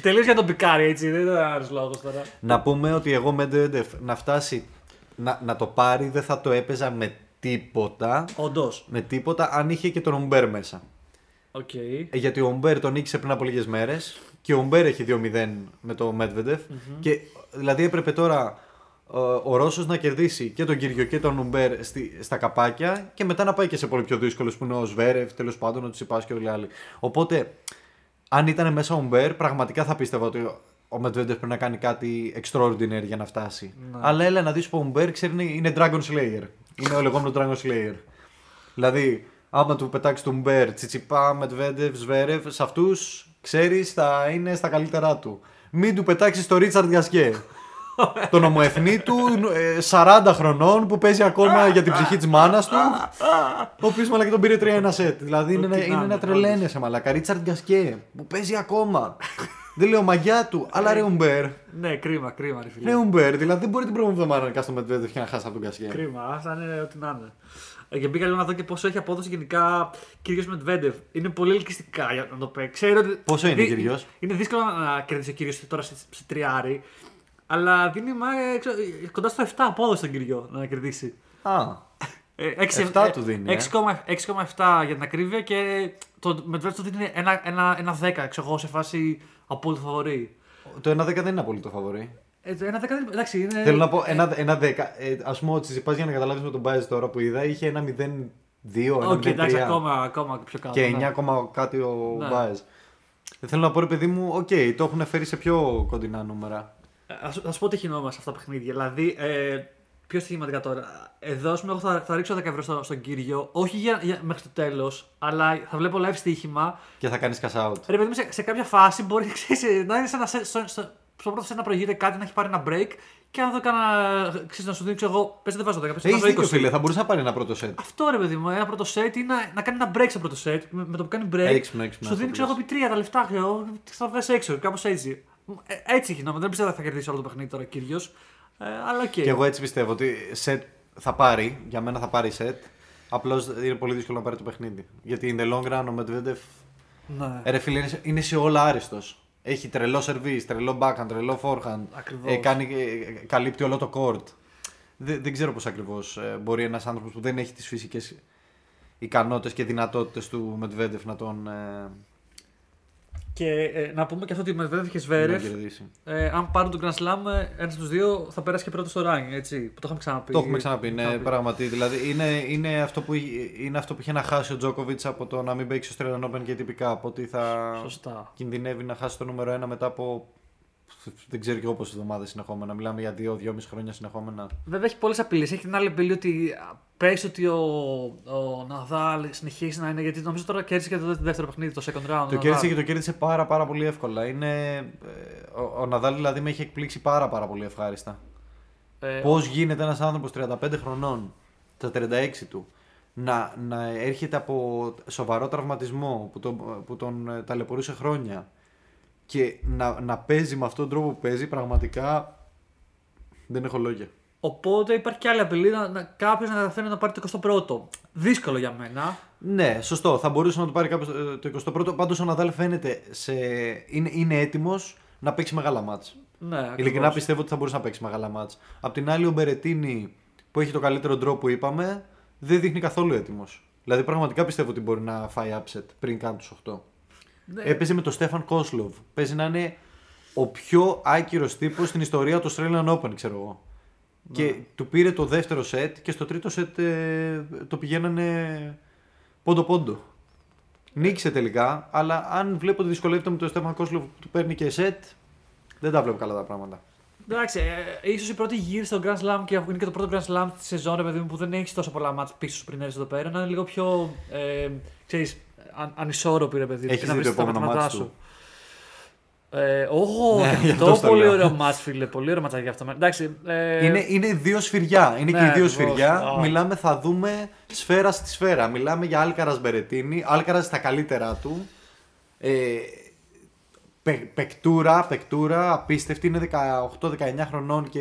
Τελείως για τον πικάρι έτσι, δεν ήταν άλλος λόγος τώρα. Να πούμε ότι εγώ Medvedev να φτάσει να, να το πάρει δεν θα το έπαιζα με τίποτα. Όντως. Με τίποτα αν είχε και τον Ομπέρ μέσα. Οκ. Ε, Γιατί ο Ομπέρ τον νίκησε πριν από λίγες μέρες και ο Ομπέρ έχει 2-0 με το Μεντβέντεφ. Και δηλαδή έπρεπε τώρα ε, ο Ρώσος να κερδίσει και τον Κύργιο και τον Ομπέρ στη, στα καπάκια και μετά να πάει και σε πολύ πιο δύσκολο που είναι ο Ζβέρεφ, τέλος πάντων, ο Τσιτσιπάς και όλοι οι άλλοι. Οπότε, αν ήταν μέσα ο Ομπέρ, πραγματικά θα πίστευα ότι ο Medvedev πρέπει να κάνει κάτι extraordinary για να φτάσει. Ναι. Αλλά έλα να δεις που ο Ομπέρ ξέρει είναι- είναι Dragon Slayer. Είναι ο λεγόμενος Dragon Slayer. Δηλαδή, άμα του πετάξεις τον Μπέρ, Τσιτσιπά, Μετβέντεβ, Σβέρευ, σε αυτούς ξέρεις θα είναι στα καλύτερά του. Μην του πετάξεις το Ρίτσαρντ Γκασκέ. τον ομοεθνή του, ε, 40 χρονών, που παίζει ακόμα για την ψυχή της μάνας του. Ο οποίος μαλακά τον πήρε 3-1 σετ. Δηλαδή είναι, Ό,τι να είναι είναι, ένα τρελαίνεσαι μαλακά. Ρίτσαρντ Γκασκέ, που παίζει ακόμα. Δεν λέω μαγιά του, αλλά ρε Ουμπέρ. Ναι, κρίμα, κρίμα, ρε φίλε. Ρε Ουμπέρ, δηλαδή δεν μπορεί την προηγούμενη εβδομάδα να κάνει το Μετβέντεφ και να χάσει από τον Γκασκέ. Κρίμα, αυτά είναι ό,τι να είναι. Ε, Και μπήκα λίγο να δω και πόσο έχει απόδοση γενικά κυρίω με Medvedev. Είναι πολύ ελκυστικά για να το παίξει. Ξέρω ότι Πόσο είναι δι- κύριος; Είναι δύσκολο να- να κερδίσει ο κύριο τώρα σε, σε τριάρι. Αλλά δίνει μα, ε, ξέρω, ε, κοντά στο 7 απόδοση τον κύριο να κερδίσει. Α, Ε, έξι- Εφτά ε, του δίνει, ε. 6,7 6,7 για την ακρίβεια και το Medvedev του δίνει ένα, ένα, ένα 10 ξέρω εγώ, σε φάση απόλυτο φαβορή. το 1-10 δεν είναι απολύτω φαβορή. Ε, το ένα 10 δεν- εντάξει είναι. Θέλω να πω ένα, ένα 10. Ε, Α πούμε, ο Τσιτσιπά για να καταλάβεις με τον Μπάιζ τώρα που είδα είχε ένα 0-2, ένα Οκ, εντάξει, 0-3 ακόμα, ακόμα πιο κάτω. και ναι. 9, ακόμα κάτι ο Ναι. Μπάιζ. Ε, Θέλω να πω, ρε παιδί μου, οκ, το έχουν φέρει σε πιο κοντινά νούμερα. Α σου- θα σου πω τι χεινόμαστε σε αυτά τα παιχνίδια. Δηλαδή, ε, πιο στοιχηματικά τώρα. Εδώ, ας πούμε, εγώ θα, θα ρίξω 10 ευρώ στο, στον κύριο, όχι για, για, μέχρι το τέλος, αλλά θα βλέπω live στοίχημα. Και θα κάνεις cash out. Ρε παιδί μου, σε, σε κάποια φάση μπορεί ξέρεις, να είναι σαν να σε, στο, στο, στο πρώτο set να προηγείται κάτι, να έχει πάρει ένα break και να το κάνει. Ξέρεις, να σου δείξω εγώ. Πες δεν βάζω 10, πες Έχεις βάζω δίκιο, 20. φίλε, θα μπορούσε να πάρει ένα πρώτο set. Αυτό ρε παιδί μου, ένα πρώτο set ή να, να κάνει ένα break στο πρώτο set. Με, με το που κάνει break, Έξυπνο, έξυπνο, σου δίνει αυτό ξέρω που εγώ επί τρία τα λεφτά. Ξέρω, εγώ, θα βγάλει έξω, κάπως έτσι. Ε, έτσι γινόταν. Δεν πιστεύω ότι θα κερδίσει όλο το παιχνίδι τώρα ο Κύργιος. Ε, αλλά οκ. Και εγώ έτσι πιστεύω ότι set θα πάρει, για μένα θα πάρει set. Απλώς είναι πολύ δύσκολο να πάρει το παιχνίδι. Γιατί in the long run ο Μετβέντεφ. Ναι. Ε, ρε φίλε, είναι σε- είναι σε όλα άριστος. Έχει τρελό service, τρελό backhand, τρελό forehand. Ακριβώς. Ε, κάνει, ε, καλύπτει όλο το court. Δεν, δεν ξέρω πώς ακριβώς μπορεί ένας άνθρωπος που δεν έχει τις φυσικές ικανότητες και δυνατότητες του Μετβέντεφ να τον ε, Και ε, να πούμε και αυτό ότι με Medvedev και να Σβέρεφ, κερδίσει. ε, αν πάρουν τον Grand Slam, ένας από τους δύο θα περάσει και πρώτος στο ranking. Έτσι, που το είχαμε ξαναπεί. Το έχουμε ξαναπεί, ναι, Ξαναπεί. πράγματι. Δηλαδή είναι, είναι, αυτό που, είναι αυτό που είχε να χάσει ο Τζόκοβιτ από το να μην παίξει στο Australian Open και τυπικά. Από ότι θα Σωστά. κινδυνεύει να χάσει το νούμερο 1 μετά από δεν ξέρω και εγώ πόσες εβδομάδες συνεχόμενα. Μιλάμε για 2-2,5 χρόνια συνεχόμενα. Βέβαια έχει πολλές απειλές. Έχει την άλλη απειλή ότι πέσει ότι ο, ο Ναδάλ συνεχίσει να είναι. Γιατί νομίζω τώρα κέρδισε και το δεύτερο παιχνίδι, το second round. Το κέρδισε και το κέρδισε πάρα, πάρα πολύ εύκολα. Είναι, ε, ο, ο Ναδάλ δηλαδή με έχει εκπλήξει πάρα, πάρα πολύ ευχάριστα. Ε, Πώς γίνεται ένας άνθρωπος 35 χρονών, στα 36 του, να, να έρχεται από σοβαρό τραυματισμό που τον, που τον ε, ταλαιπωρούσε χρόνια και να, να παίζει με αυτόν τον τρόπο που παίζει, πραγματικά δεν έχω λόγια. Οπότε υπάρχει και άλλη απειλή να, να, κάποιος να καταφέρει να πάρει το 21ο. Δύσκολο για μένα. Ναι, σωστό. Θα μπορούσε να το πάρει κάποιος το 21ο. Πάντως ο Ναδάλ φαίνεται σε... είναι, είναι έτοιμος να παίξει μεγάλα μάτς. Ναι, ακριβώς. Ειλικρινά πιστεύω ότι θα μπορούσε να παίξει μεγάλα μάτς. Απ' την άλλη, ο Μπερετίνη που έχει το καλύτερο τρόπο που είπαμε, δεν δείχνει καθόλου έτοιμος. Δηλαδή, πραγματικά πιστεύω ότι μπορεί να φάει upset πριν κάνει τους 8. Ναι. Έπαιζε με τον Στέφαν Κόσλοβ. Παίζει να είναι ο πιο άκυρος τύπος στην ιστορία του Australian Open, ξέρω εγώ. Και του πήρε το δεύτερο σετ και στο τρίτο σετ ε, το πηγαίνανε πόντο-πόντο. Νίκησε τελικά, αλλά αν βλέπω ότι δυσκολεύεται με τον Στέφαν Κόσλοβ που του παίρνει και σετ, δεν τα βλέπω καλά τα πράγματα. Εντάξει, ε, ίσως η πρώτη γύρι στο Grand Slam και είναι και το πρώτο Grand Slam τη σεζόν, ρε παιδί μου, που δεν έχεις τόσο πολλά μάτς πίσω σου πριν έρθεις εδώ πέρα, να είναι λίγο πιο. Ε, ξέρεις, αν, ανισόρροπη, ρε παιδί μου. Έχεις και να δει βρεις το τα επόμενο μαθήματά μάτς του; Ε, όχι, Ναι, γι' και αυτό αυτό στο πολύ λέω. ωραίο μάτς, φίλε. Πολύ ωραίο μάτς για αυτό. Εντάξει, ε, Είναι, είναι δύο σφυριά. Είναι ναι, και οι δύο ακριβώς. σφυριά. Α. Μιλάμε, θα δούμε σφαίρα στη σφαίρα. Μιλάμε για Άλκαρας Μπερετίνη. Άλκαρας στα καλύτερά του. Ε, πε, πεκτούρα, πεκτούρα, απίστευτη. Είναι 18-19 χρονών και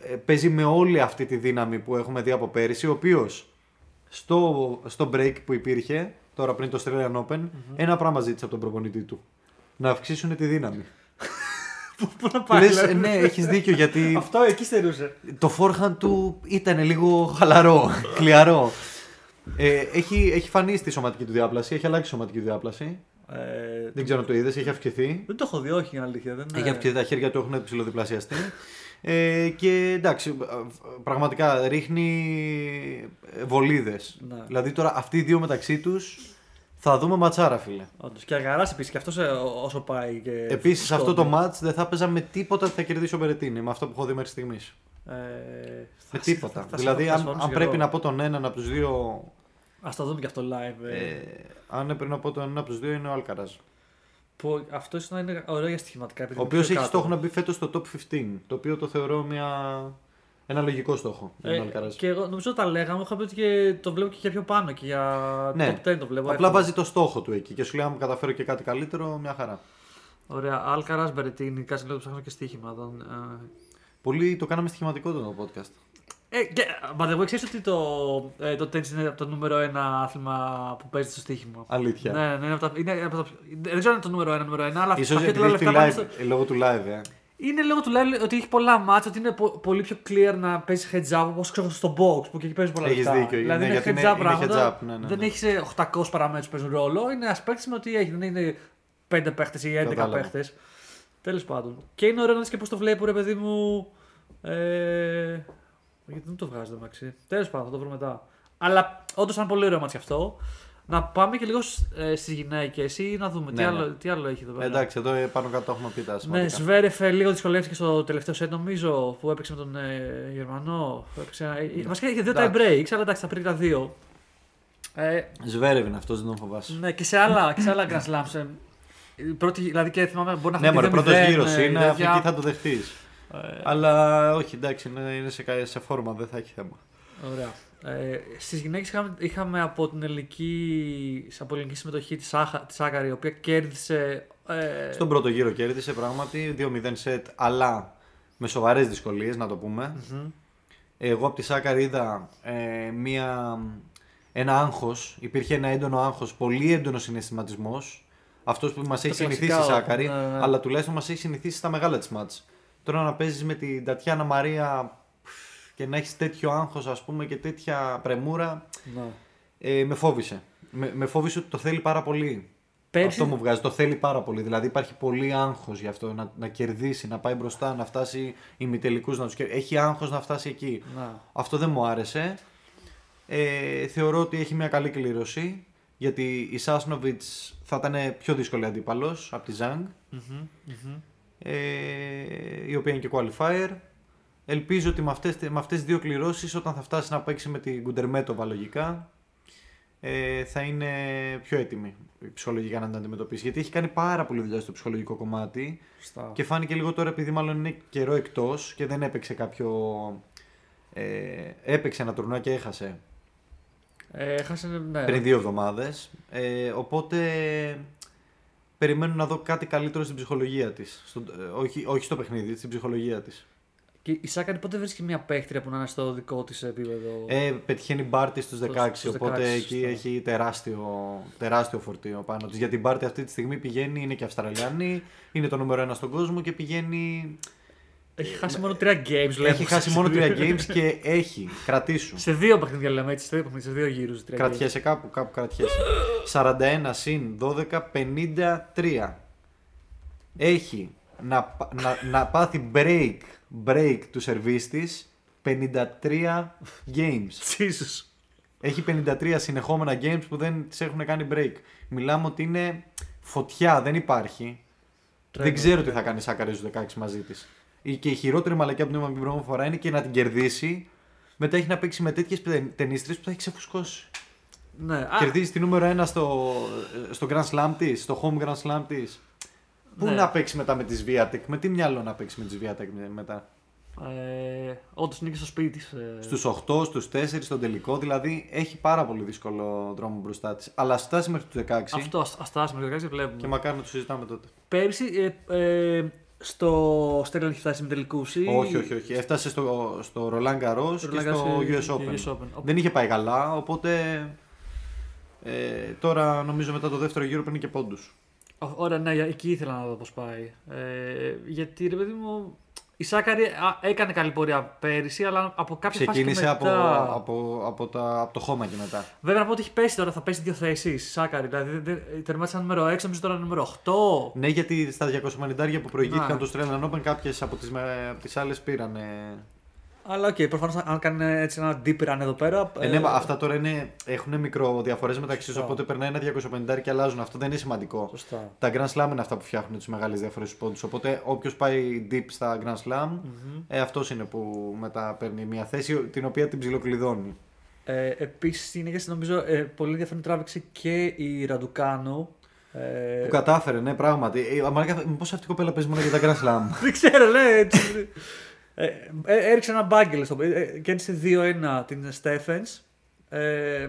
ε, παίζει με όλη αυτή τη δύναμη που έχουμε δει από πέρυσι. Ο οποίος στο, στο break που υπήρχε, τώρα πριν το Australian Open, ένα πράγμα ζήτησε από τον προπονητή του. Να αυξήσουν τη δύναμη. Πού να πάει, Λες, δηλαδή. ναι, έχεις δίκιο γιατί Αυτό εκεί στερούσε. το forehand του ήταν λίγο χαλαρό, χλιαρό. Ε, έχει, έχει φανεί στη σωματική του διάπλαση, έχει αλλάξει η σωματική του διάπλαση. Ε, Δεν ξέρω αν το είδες, έχει αυξηθεί. δεν το έχω δει, όχι, είναι αλήθεια. Δεν, Έχει αυξηθεί, τα χέρια του έχουν ψηλοδιπλασιαστεί. Ε, και εντάξει, πραγματικά ρίχνει βολίδες. Ναι. Δηλαδή τώρα αυτοί οι δύο μεταξύ τους θα δούμε ματσάρα, φίλε. Όντως. Και αγαράς επίσης, και αυτός όσο πάει. Και Επίσης αυτό φουσκώνει. το match δεν θα παίζα με τίποτα ότι θα κερδίσει ο Μπερετίνη, με αυτό που έχω δει μέχρι στιγμής. Ε, Με θα- τίποτα. θα- θα- δηλαδή, θα αν, συμφωνήσω αν κι πρέπει εγώ. να πω τον έναν από τους δύο Ας το δούμε και αυτό live. Ε. Ε, αν έπρεπε να πω τον ένα από τους δύο είναι ο Αλκαράζ. Που αυτός ίσω να είναι ωραίο για στοιχηματικά. επειδή Ο είναι οποίος πιο έχει κάτω. στόχο να μπει φέτος στο top 15. Το οποίο το θεωρώ μια... ένα λογικό στόχο για τον Ε, Αλκαράζ. και εγώ νομίζω τα λέγαμε, είχα πει ότι και το βλέπω και για πιο πάνω και για Ναι. top 10 το βλέπω. Απλά εύκολα. βάζει το στόχο του εκεί και σου λέει: Αν καταφέρω και κάτι καλύτερο, μια χαρά. Ωραία, Αλκαρά Μπερετίνη, κάτσε λίγο ψάχνω και στοίχημα. Τον, ε, Πολύ το κάναμε στοιχηματικό το podcast. Ε, και, by the way, ξέρεις ότι το, ε, το tennis είναι από το νούμερο ένα άθλημα που παίζει στο στοίχημα. Αλήθεια. Ναι, ναι, είναι από τα, είναι από τα, δεν ξέρω αν είναι το νούμερο ένα, νούμερο ένα, αλλά Ίσως τα πιο επειδή τρελά έχει λεφτά πάνε live, στο- ε, λόγω του live, ε. Είναι λόγω του live ότι έχει πολλά μάτσα, ότι είναι πο- πολύ πιο clear να παίζει heads up όπως ξέρω στο box που και εκεί παίζεις πολλά Έχεις λεφτά. δίκιο, δηλαδή ναι, είναι γιατί heads είναι- up είναι πράγματα. heads up, ναι, ναι, δεν ναι. έχεις 800 παραμέτρους που παίζουν ρόλο. Είναι ένα παίκτη με ότι έχει, δεν είναι 5 παίχτες ή 11 Κατάλαβα. παίχτες. Τέλος πάντων. Και είναι ωραίο να δεις και πώς το βλέπει, ρε παιδί μου. Ε, γιατί δεν το βγάζει το μεταξύ. Τέλος πάντων, θα το βρούμε μετά. Αλλά όντως ήταν πολύ ωραίο μάτι αυτό. Να πάμε και λίγο ε, στις γυναίκες ή να δούμε τι, Ναι, άλλο, ναι. τι άλλο έχει εδώ πέρα. Εντάξει, εδώ ε, πάνω κάτω έχουμε πει τα Ναι, σημαντικά. Σβέρεφ ε, λίγο δυσκολεύτηκε στο τελευταίο σετ νομίζω που έπαιξε με τον ε, Γερμανό. Που έπαιξε, ε, βασικά είχε δύο tie Εντάξει. breaks, αλλά εντάξει, θα πριν τα δύο. Ε, Σβέρευ είναι αυτός, δεν τον φοβάσαι. ναι, και σε άλλα, και σε άλλα Grand Slams. ε, η πρώτη, δηλαδή και θυμάμαι μπορεί να Ναι, έχει μωρέ, πει πρώτος 2-0, γύρος ε, είναι, τέτοια. εκεί θα το δεχτείς. Ε, Αλλά όχι, εντάξει, είναι, είναι σε, κα- σε φόρμα, δεν θα έχει θέμα. Ωραία. Ε, Στις γυναίκες είχαμε, είχαμε από την ελληνική, από ελληνική συμμετοχή τη Σάκαρη, η οποία κέρδισε. Ε, Στον πρώτο γύρο κέρδισε πράγματι 2-0 σετ, αλλά με σοβαρές δυσκολίες, να το πούμε. μμμ. Εγώ από τη Σάκαρ είδα ε, μία, ένα άγχος, υπήρχε ένα έντονο άγχος, πολύ έντονος συναισθηματισμός. Αυτός που μας έχει συνηθίσει η κλασικά, Σάκαρη, ναι, ναι. αλλά τουλάχιστον μας έχει συνηθίσει στα μεγάλα της μάτς. Τώρα να παίζεις με την Τατιάνα Μαρία και να έχεις τέτοιο άγχος ας πούμε και τέτοια πρεμούρα, Ναι. ε, με φόβησε. Με, με φόβησε ότι το θέλει πάρα πολύ. Πέρσι- Αυτό μου βγάζει. Το θέλει πάρα πολύ. Δηλαδή υπάρχει πολύ άγχος γι' αυτό να, να κερδίσει, να πάει μπροστά, να φτάσει ημιτελικούς να τους κερδίσει. Έχει άγχος να φτάσει εκεί. Να. Αυτό δεν μου άρεσε. Ε, θεωρώ ότι έχει μια καλή κλήρωση. Γιατί η Σάσνοβιτς θα ήταν πιο δύσκολη αντίπαλος από τη Ζανγκ. Μμμ, μμμ. Ε, η οποία είναι και qualifier. Ελπίζω ότι με αυτές, με αυτές τις δύο κληρώσεις όταν θα φτάσει να παίξει με την Κουντερμέτοβα λογικά ε, θα είναι πιο έτοιμη ψυχολογικά να την αντιμετωπίσει. Γιατί έχει κάνει πάρα πολύ δουλειά στο ψυχολογικό κομμάτι Σωστά. και φάνηκε λίγο τώρα επειδή μάλλον είναι καιρό εκτός και δεν έπαιξε κάποιο... Ε, έπαιξε ένα τουρνουά και έχασε Ε, έχασε, ναι. πριν δύο εβδομάδες. Ε, οπότε περιμένω να δω κάτι καλύτερο στην ψυχολογία της. Στο, ε, όχι, όχι στο παιχνίδι, στην ψυχολογία της. Και η Σάκαρη πότε βρίσκει μια παίχτρια που να είναι στο δικό της επίπεδο; Ε, πετυχαίνει μπάρτι στους 16, στους οπότε 16, εκεί σωστά. έχει τεράστιο, τεράστιο φορτίο πάνω της. Γιατί η μπάρτι αυτή τη στιγμή πηγαίνει, είναι και Αυστραλιανή, είναι το νούμερο ένα στον κόσμο και πηγαίνει... έχει χάσει μόνο τρία games, λέμε. έχει χάσει μόνο τρία games και έχει, κρατήσου. Σε δύο παιχνίδια λέμε έτσι, σε δύο, παιχνίδια, σε δύο γύρους. τρία games. Κρατιέσαι κάπου, κάπου κρατιέσαι. 41 συν 12, 53. Έχει να, να, να πάθει break, break του σερβίς της 53 games. Jesus. Έχει 53 συνεχόμενα games που δεν τις έχουν κάνει break. Μιλάμε ότι είναι φωτιά, δεν υπάρχει. Τρέμει, δεν ξέρω τι τρέμει. θα κάνει Σάκαρη στους 16 μαζί της. Η- Και η χειρότερη μαλακιά που την είπαμε την προηγούμενη φορά είναι και να την κερδίσει. Μετά έχει να παίξει με τέτοιες ταινίστρες που θα έχει ξεφουσκώσει. Ναι, α, Κερδίζει τη νούμερο 1 στο, στο Grand Slam της, στο home Grand Slam της. Πού Ναι. να παίξει μετά με τη Sviatek, με τι μυαλό να παίξει με τη Sviatek μετά; ε, Όντως είναι και στο σπίτι της. Ε, Στους 8, στους 4, στον τελικό, δηλαδή έχει πάρα πολύ δύσκολο δρόμο μπροστά της. Αλλά ας φτάσει μέχρι τους 16 Αυτό, ας φτάσουμε το 16 βλέπουμε. και μακάρι να το συζητάμε τότε. Πέρυσι ε, ε, στο Στέλλαν έχει φτάσει με τελικούς ή. Όχι, όχι, όχι. Έφτασε στο, στο Roland Garros και Roland στο Garros US και Open. US Open. Δεν είχε πάει καλά, οπότε ε, τώρα νομίζω μετά το δεύτερο γύρο παίρνει και πόντους. Ω, Ωραία, ναι, εκεί ήθελα να δω πώς πάει. Ε, γιατί ρε παιδί μου, η Σάκαρη α, έκανε καλή πορεία πέρυσι, αλλά από κάποια Ξεκίνησε φάση και από, μετά... από, από, τα, από το χώμα και μετά. Βέβαια να πω ότι έχει πέσει τώρα, θα πέσει δύο θέσεις. η Σάκαρη. Δηλαδή δεν- δεν- τερμάτισε νούμερο 6, νομίζω τώρα νούμερο 8. Ναι, γιατί στα 250 που προηγήθηκαν Να. το Australian Open, κάποιες από τις από τις άλλες πήραν. Αλλά οκ, okay, προφανώς αν κάνει έτσι ένα deep run εδώ πέρα. Ε, ναι, μα αυτά τώρα είναι, έχουν μικροδιαφορές μεταξύ τους, Σωστά. οπότε περνάει ένα 250 και αλλάζουν. Αυτό δεν είναι σημαντικό. Σωστά. Τα Grand Slam είναι αυτά που φτιάχνουν τις μεγάλες διαφορές στους πόντους. Οπότε όποιος πάει deep στα Grand Slam, ε, αυτός είναι που μετά παίρνει μια θέση την οποία την ψιλοκλειδώνει. Ε, Επίσης, είναι γιατί νομίζω ε, πολύ ενδιαφέρον τράβηξε και η Ραντουκάνου. Ε, Που κατάφερε, ναι, πράγματι. Ε, Μήπω αυτή η κοπέλα παίζει μόνο για τα Grand Slam. δεν ξέρω, λέει έτσι. ε, ε, έριξε ένα μπάγκελ στο ε, ε, κέρδισε 2-1 την Στέφενς. Ε,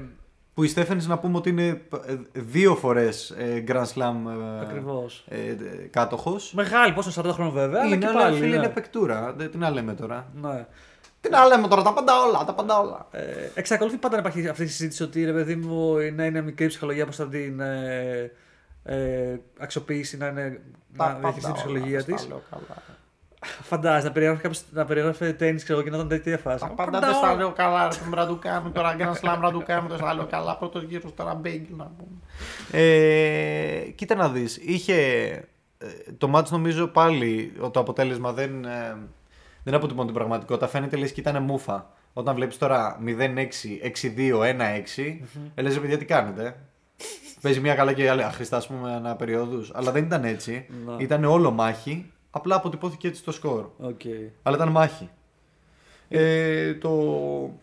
που η Στέφανη να πούμε ότι είναι ε, δύο φορές Grand Slam ε, Ακριβώς. ε, κάτοχος. Μεγάλη, πόσο 40 χρόνια βέβαια, αλλά Είναι, και αλλά πάλι. φίλε, ναι. είναι παικτούρα. Δεν την λέμε τώρα. Ναι. Τι να λέμε τώρα, τα πάντα όλα, τα πάντα όλα. Ε, εξακολουθεί πάντα να υπάρχει αυτή η συζήτηση ότι ρε παιδί μου να είναι μικρή ψυχολογία πώς θα την ε, ε, αξιοποιήσει, να, είναι, να διαχειριστεί την ψυχολογία της. Φαντάζεσαι να περιγράφεις κάποιος να περιγράφει τέννη ξέρω, και να ήταν τέτοια φάση. Τα πάντα δεν στα λέω καλά. ρε, Τον Ραντουκάνου τώρα, Grand Slam Ραντουκάνου δεν στα λέω καλά. Πρώτος γύρος τώρα μπέγγι να πούμε. Ε, κοίτα να δεις, είχε ε, το μάτς νομίζω πάλι το αποτέλεσμα δεν, ε, δεν αποτυπώνει την πραγματικότητα. Φαίνεται λες και ήταν μούφα. Όταν βλέπεις τώρα 0-6, 6-2, 1-6, ε, λες, «Ρε παιδιά τι κάνετε; Παίζει μια καλά και η άλλη άχρηστα, ας πούμε, ανά περιόδους. Αλλά δεν ήταν έτσι. Να. Ήταν όλο μάχη. Απλά αποτυπώθηκε έτσι το σκορ. Οκ. Αλλά ήταν μάχη. Ε, το...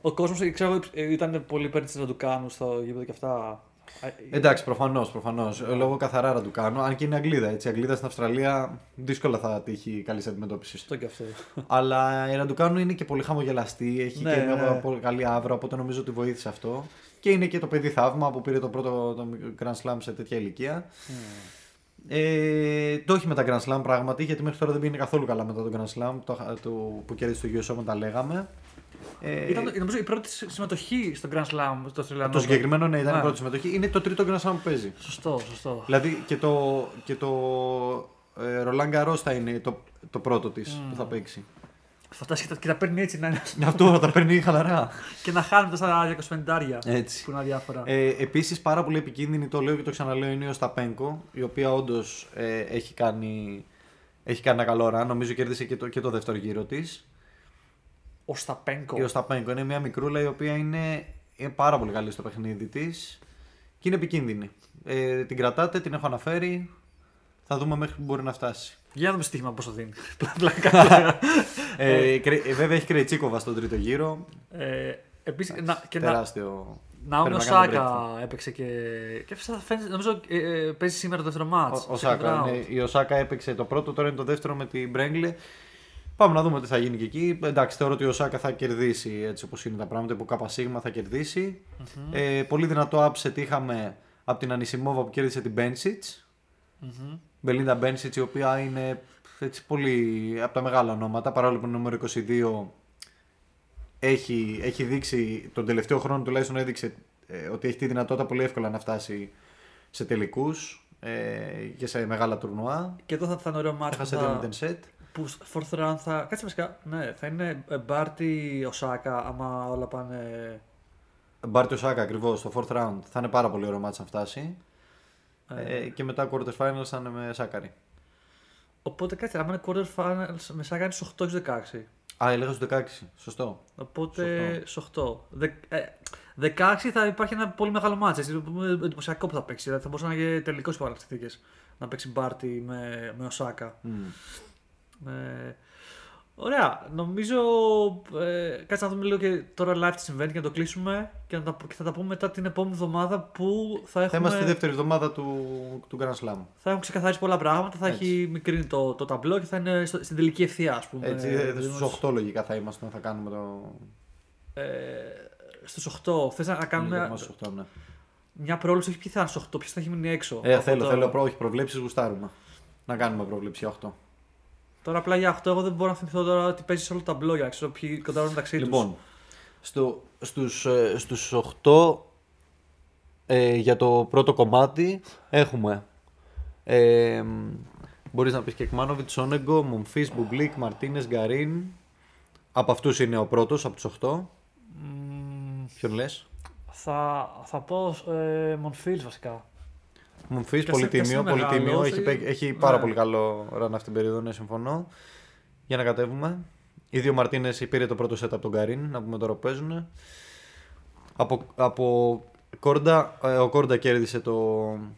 Ο κόσμος ξέρω ε, ήταν πολύ υπέρ της Ραντουκάνου στο γήπεδο και αυτά. Ε, Εντάξει, προφανώς, προφανώς. Λέγω καθαρά Ραντουκάνου. Αν και είναι Αγγλίδα. Έτσι. Η Αγγλίδα στην Αυστραλία δύσκολα θα τύχει καλή αντιμετώπιση. Αυτό και αυτό. Αλλά η Ραντουκάνου είναι και πολύ χαμογελαστή, έχει Ναι, και μια ναι. πολύ καλή άβρα, οπότε νομίζω ότι βοήθησε αυτό. Και είναι και το παιδί θαύμα που πήρε το πρώτο το Grand Slam σε τέτοια ηλικία. Ε, το έχει με τα Grand Slam πράγματι, γιατί μέχρι τώρα δεν πήγαινε καθόλου καλά μετά το Grand Slam το, το, που κέρδισε το US Open, τα λέγαμε. Ε, Ήταν νομίζω η πρώτη συμμετοχή στο Grand Slam στο Australian το Open. συγκεκριμένο ναι, ήταν Ναι. η πρώτη συμμετοχή. Είναι το τρίτο Grand Slam που παίζει. Σωστό, σωστό. Δηλαδή και το, και το ε, Roland Garros θα είναι το, το πρώτο της που θα παίξει. Φαντάζεσαι και τα- και τα παίρνει έτσι να είναι. Αυτό θα παίρνει χαλαρά. και να χάνει τόσα 25 Έτσι. που είναι αδιάφορα. Ε, Επίσης, πάρα πολύ επικίνδυνη, το λέω και το ξαναλέω, είναι η Οσταπένκο, η οποία όντως ε, έχει, κάνει, έχει κάνει ένα καλό run. Νομίζω κέρδισε και το, και το δεύτερο γύρο της. Ο Σταπένκο. Η Οσταπένκο είναι μια μικρούλα η οποία είναι, είναι πάρα πολύ καλή στο παιχνίδι της και είναι επικίνδυνη. Ε, την κρατάτε, την έχω αναφέρει. Θα δούμε μέχρι που μπορεί να φτάσει. Για να δούμε στοίχημα πόσο δίνει. Πλάκα. Ε, κρε- ε, βέβαια έχει Κρετσίκοβα στον τρίτο γύρο. ε, Επίσης, να, και να, Τεράστιο. Ναόμι Πρέπει να κάνει Οσάκα breakthrough. έπαιξε και. και φαίνεται- φαίνεται- νομίζω ε, ε, παίζει σήμερα το δεύτερο μάτς. Ο, ο second Σάκα, round. ναι, η Οσάκα έπαιξε το πρώτο, τώρα είναι το δεύτερο με την Μπρέγκλε. Πάμε να δούμε τι θα γίνει και εκεί. Εντάξει, θεωρώ ότι η Οσάκα θα κερδίσει έτσι όπως είναι τα πράγματα. Που ΚΣ θα κερδισει Ε, πολύ δυνατό upset είχαμε από την Ανισιμόβα που κέρδισε την Μπένσιτς. Μμμ. Μπελίντα Μπένσιτς, η οποία είναι έτσι, πολύ από τα μεγάλα ονόματα. Παρόλο που είναι νούμερο 22, έχει, έχει δείξει τον τελευταίο χρόνο τουλάχιστον έδειξε ε, ότι έχει τη δυνατότητα πολύ εύκολα να φτάσει σε τελικούς ε, και σε μεγάλα τουρνουά. Και εδώ θα, θα είναι ωραίο ματς που, Έχασε θα, 2-0 σετ. που στο fourth round θα. Κάτσε βασικά. Ναι, θα είναι ε, Μπάρτι Οσάκα άμα όλα πάνε. Μπάρτιο Σάκα ακριβώς στο fourth round. Θα είναι πάρα πολύ ωραίο μάτς αν φτάσει. Ε, και μετά quarter finals θα είναι με Σάκαρη. Οπότε κάτσε, άμα είναι quarter finals με Σάκα είναι στου 8 16. Α, έλεγα στους 16. Σωστό. Οπότε στου 8. Δε, ε, 16 θα υπάρχει ένα πολύ μεγάλο μάτς. Έτσι, εντυπωσιακό που θα παίξει. Δηλαδή θα μπορούσε να είναι τελικός σε άλλε συνθήκε. Να παίξει Μπάρτι με, με Οσάκα. Μμ. Ε, ωραία. Νομίζω. Ε, κάτσε να δούμε λίγο και τώρα live τι συμβαίνει και να το κλείσουμε και, να τα, και θα τα πούμε μετά την επόμενη εβδομάδα που θα Θα έχουμε, είμαστε στη δεύτερη εβδομάδα του, του Grand Slam. θα έχουμε ξεκαθαρίσει πολλά πράγματα. Θα Έτσι. έχει μικρύνει το, το ταμπλό και θα είναι στο- στην τελική ευθεία, ας πούμε. Έτσι, Δηλαδή, στους 8 λογικά θα είμαστε, θα κάνουμε το. Ε, Στους 8. Θες να κάνουμε Λίγο στους 8, ναι. μια πρόληψη, όχι ποιοι θα είναι στους 8, ποιο θα έχει μείνει έξω. Ε, Από θέλω, το- θέλω, προ, όχι προβλέψεις, γουστάρουμε. Να κάνουμε πρόβλεψη για 8. Τώρα απλά για 8, εγώ δεν μπορώ να θυμηθώ τώρα ότι παίζει σε όλο το ταμπλό για να ξέρω ποιοι κοντράρουν μεταξύ τους. Λοιπόν, στο, στους, ε, στους 8 ε, για το πρώτο κομμάτι έχουμε ε, μπορείς να πεις Κετσμάνοβιτς, Σόνεγκο, Μονφίς, Μπουμπλίκ, Μαρτίνες, Γκαρίν από αυτούς είναι ο πρώτος, από τους 8 ποιον λες; Θα, θα πω ε, Μονφίλ βασικά. Μομφής, Και πολύ σε- και σε τίμιο, πολύ μεγάλος, τίμιο. ε, Έχει, παί- έχει πάρα ναι. πολύ καλό run αυτήν την περίοδο, ναι, συμφωνώ. Για να κατέβουμε. Οι δύο Μαρτίνες πήρε το πρώτο set από τον Καρίν, να πούμε τώρα που παίζουν. Από, από Κόρντα, ε, ο Κόρντα κέρδισε το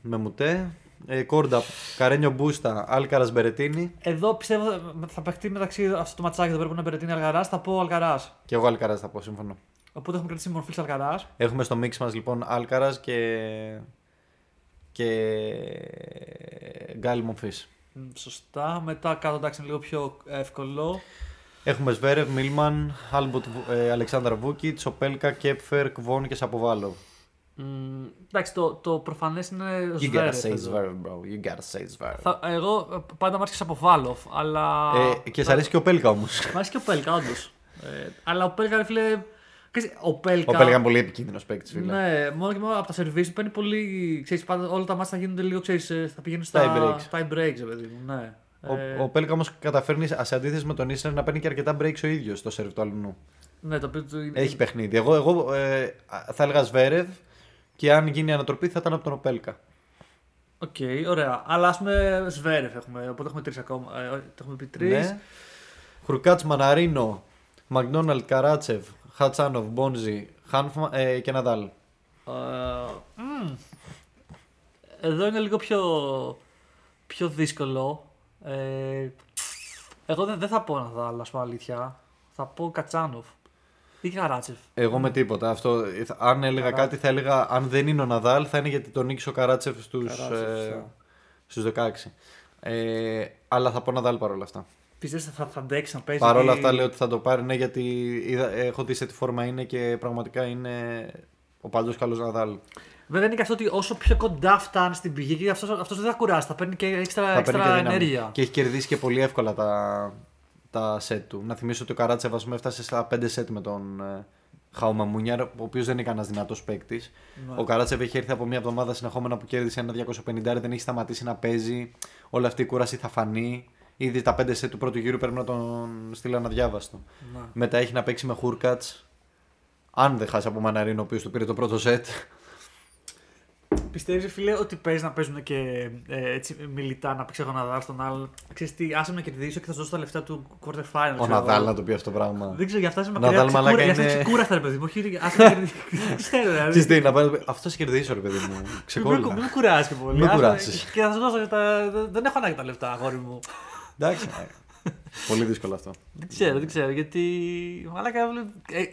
Μεμουτέ. Ε, Κόρντα, Καρένιο Μπούστα, Άλκαρας Μπερετίνη. Εδώ πιστεύω θα παιχτεί μεταξύ αυτό το ματσάκι εδώ πρέπει να περαιτείνει Αλγαράς. Θα πω Αλγαράς. Και εγώ Άλκαρα θα πω, σύμφωνο. Οπότε έχουμε κρατήσει Μονφίς Αλκαράς. Έχουμε στο mix μας λοιπόν Αλκαράς και. Και. Γκαέλ Μονφίς. Σωστά. Μετά κάτω εντάξει είναι λίγο πιο εύκολο. Έχουμε Σβέρεφ, Μίλμαν, Άλμποτ, ε, Αλεξάνταρ Βούκιτς, Οπέλκα, Κέπφερ, Κβον και Σαποβάλοφ. Μ, εντάξει, το, το προφανές είναι You gotta Σβέρεφ say εδώ. Zverev, bro. You gotta say Zverev. Θα, εγώ ε, πάντα μου άρεσε ο Σαποβάλοφ, αλλά. Ε, και σ' αρέσει και ο Πέλκα όμως. Μ' άρεσε και ο Πέλκα, όντως. Ε, αλλά ο Πέλκα, ρε φίλε. Ξέρεις, Ο Πέλκα. Ο Πέλκα είναι πολύ επικίνδυνος παίκτης, φίλε. Ναι, μόνο και μόνο από τα σερβίς του παίρνει πολύ. Ξέρεις, πάντα, όλα τα μάτια θα γίνονται λίγο, ξέρεις, ε, θα πηγαίνουν στα Tie breaks. Tie breaks, ρε παιδί μου, ναι. Ο, Ε, ο Πέλκα όμως καταφέρνει σε αντίθεση με τον Ίσνερ να παίρνει και αρκετά breaks ο ίδιος στο σερβ του αλλού. ναι, το οποίο του είναι- Έχει παιχνίδι. Εγώ, εγώ ε, θα έλεγα Σβέρευ και αν γίνει ανατροπή θα ήταν από τον Οπέλκα. Οκ, ωραία. Αλλά ας πούμε Σβέρεφ έχουμε, οπότε έχουμε τρεις ακόμα. Ε, το έχουμε πει τρεις. Ναι. Χουρκάτς Μαναρίνο, Μακδόναλτ Καράτσεφ, Χατσάνοφ, Μπόνζι, Χάνφμαν ε, και Ναδάλ. Ε, μμ. Εδώ είναι λίγο πιο, πιο δύσκολο. Ε, εγώ δεν, δεν θα πω να δω, ας πω αλήθεια. Θα πω Χατσάνοφ. Ή Καράτσεφ. Εγώ με τίποτα. Αυτό, θα- αν έλεγα Καρά- κάτι, θα έλεγα αν δεν είναι ο Ναδάλ, θα είναι γιατί τον νίκησε ο Καράτσεφ στους, Καράτσεφ, ε, σωστά. στους 16. Ε, αλλά θα πω Ναδάλ παρόλα αυτά. Πιστεύεις ότι θα, θα αντέξει να παίζει. Παρόλα ή- αυτά λέω ότι θα το πάρει, ναι, γιατί είδα, έχω δει σε τι φόρμα είναι και πραγματικά είναι ο παντός καλός Ναδάλ. Βέβαια είναι και αυτό ότι όσο πιο κοντά φτάνει στην πηγή, και αυτός, αυτός δεν θα κουράσει, θα παίρνει και έξτρα, θα παίρνει έξτρα και δύναμη. ενέργεια. Και έχει κερδίσει και πολύ εύκολα τα, τα στα σετ του. Να θυμίσω ότι ο Καράτσεβ ας πούμε, έφτασε στα 5 σετ με τον ε, Χάουμα Μουνιάρ, ο οποίος δεν είναι κανένας δυνατός παίκτης. Ναι. Ο Καράτσεβ έχει έρθει από μια εβδομάδα συνεχόμενα που κέρδισε ένα 250, δεν έχει σταματήσει να παίζει. Όλη αυτή η κούραση θα φανεί. Ήδη τα 5 σετ του πρώτου γύρου πρέπει να τον στείλει αναδιάβαστο. Ναι. Μετά έχει να παίξει με Χούρκατς. Αν δεν χάσει από Μαναρίνο, ο οποίος του πήρε το πρώτο σετ. Πιστεύεις, φίλε, ότι παίζεις να παίζουν και ε, έτσι μιλητά να παίξει ο Ναδάλ στον άλλον; Ξέρεις τι, άσε με να κερδίσω και θα σου δώσω τα λεφτά του quarter final. Ο ξέρω Ναδάλ εγώ. να το πει αυτό το πράγμα. Δεν ξέρω, για αυτά είσαι Ναδάλ, μακριά. ξεκούρα- μαλάκα, Για αυτά είναι- ξεκούραστα, ρε παιδί μου. Όχι, άσε με να κερδίσω. Δεν ξέρω, δηλαδή. Ξέρεις τι, να πάει. Αυτό σε κερδίσω, ρε παιδί μου. Μην με- Ξεκόλλα. Μην με κουράζει και πολύ. Με Άσε- κουράζεις. Και θα σου δώσω τα. Δεν έχω ανάγκη τα λεφτά, αγόρι μου. Εντάξει. Πολύ δύσκολο αυτό. Δεν ξέρω, δεν ξέρω. Γιατί. Μαλάκα, βλέ-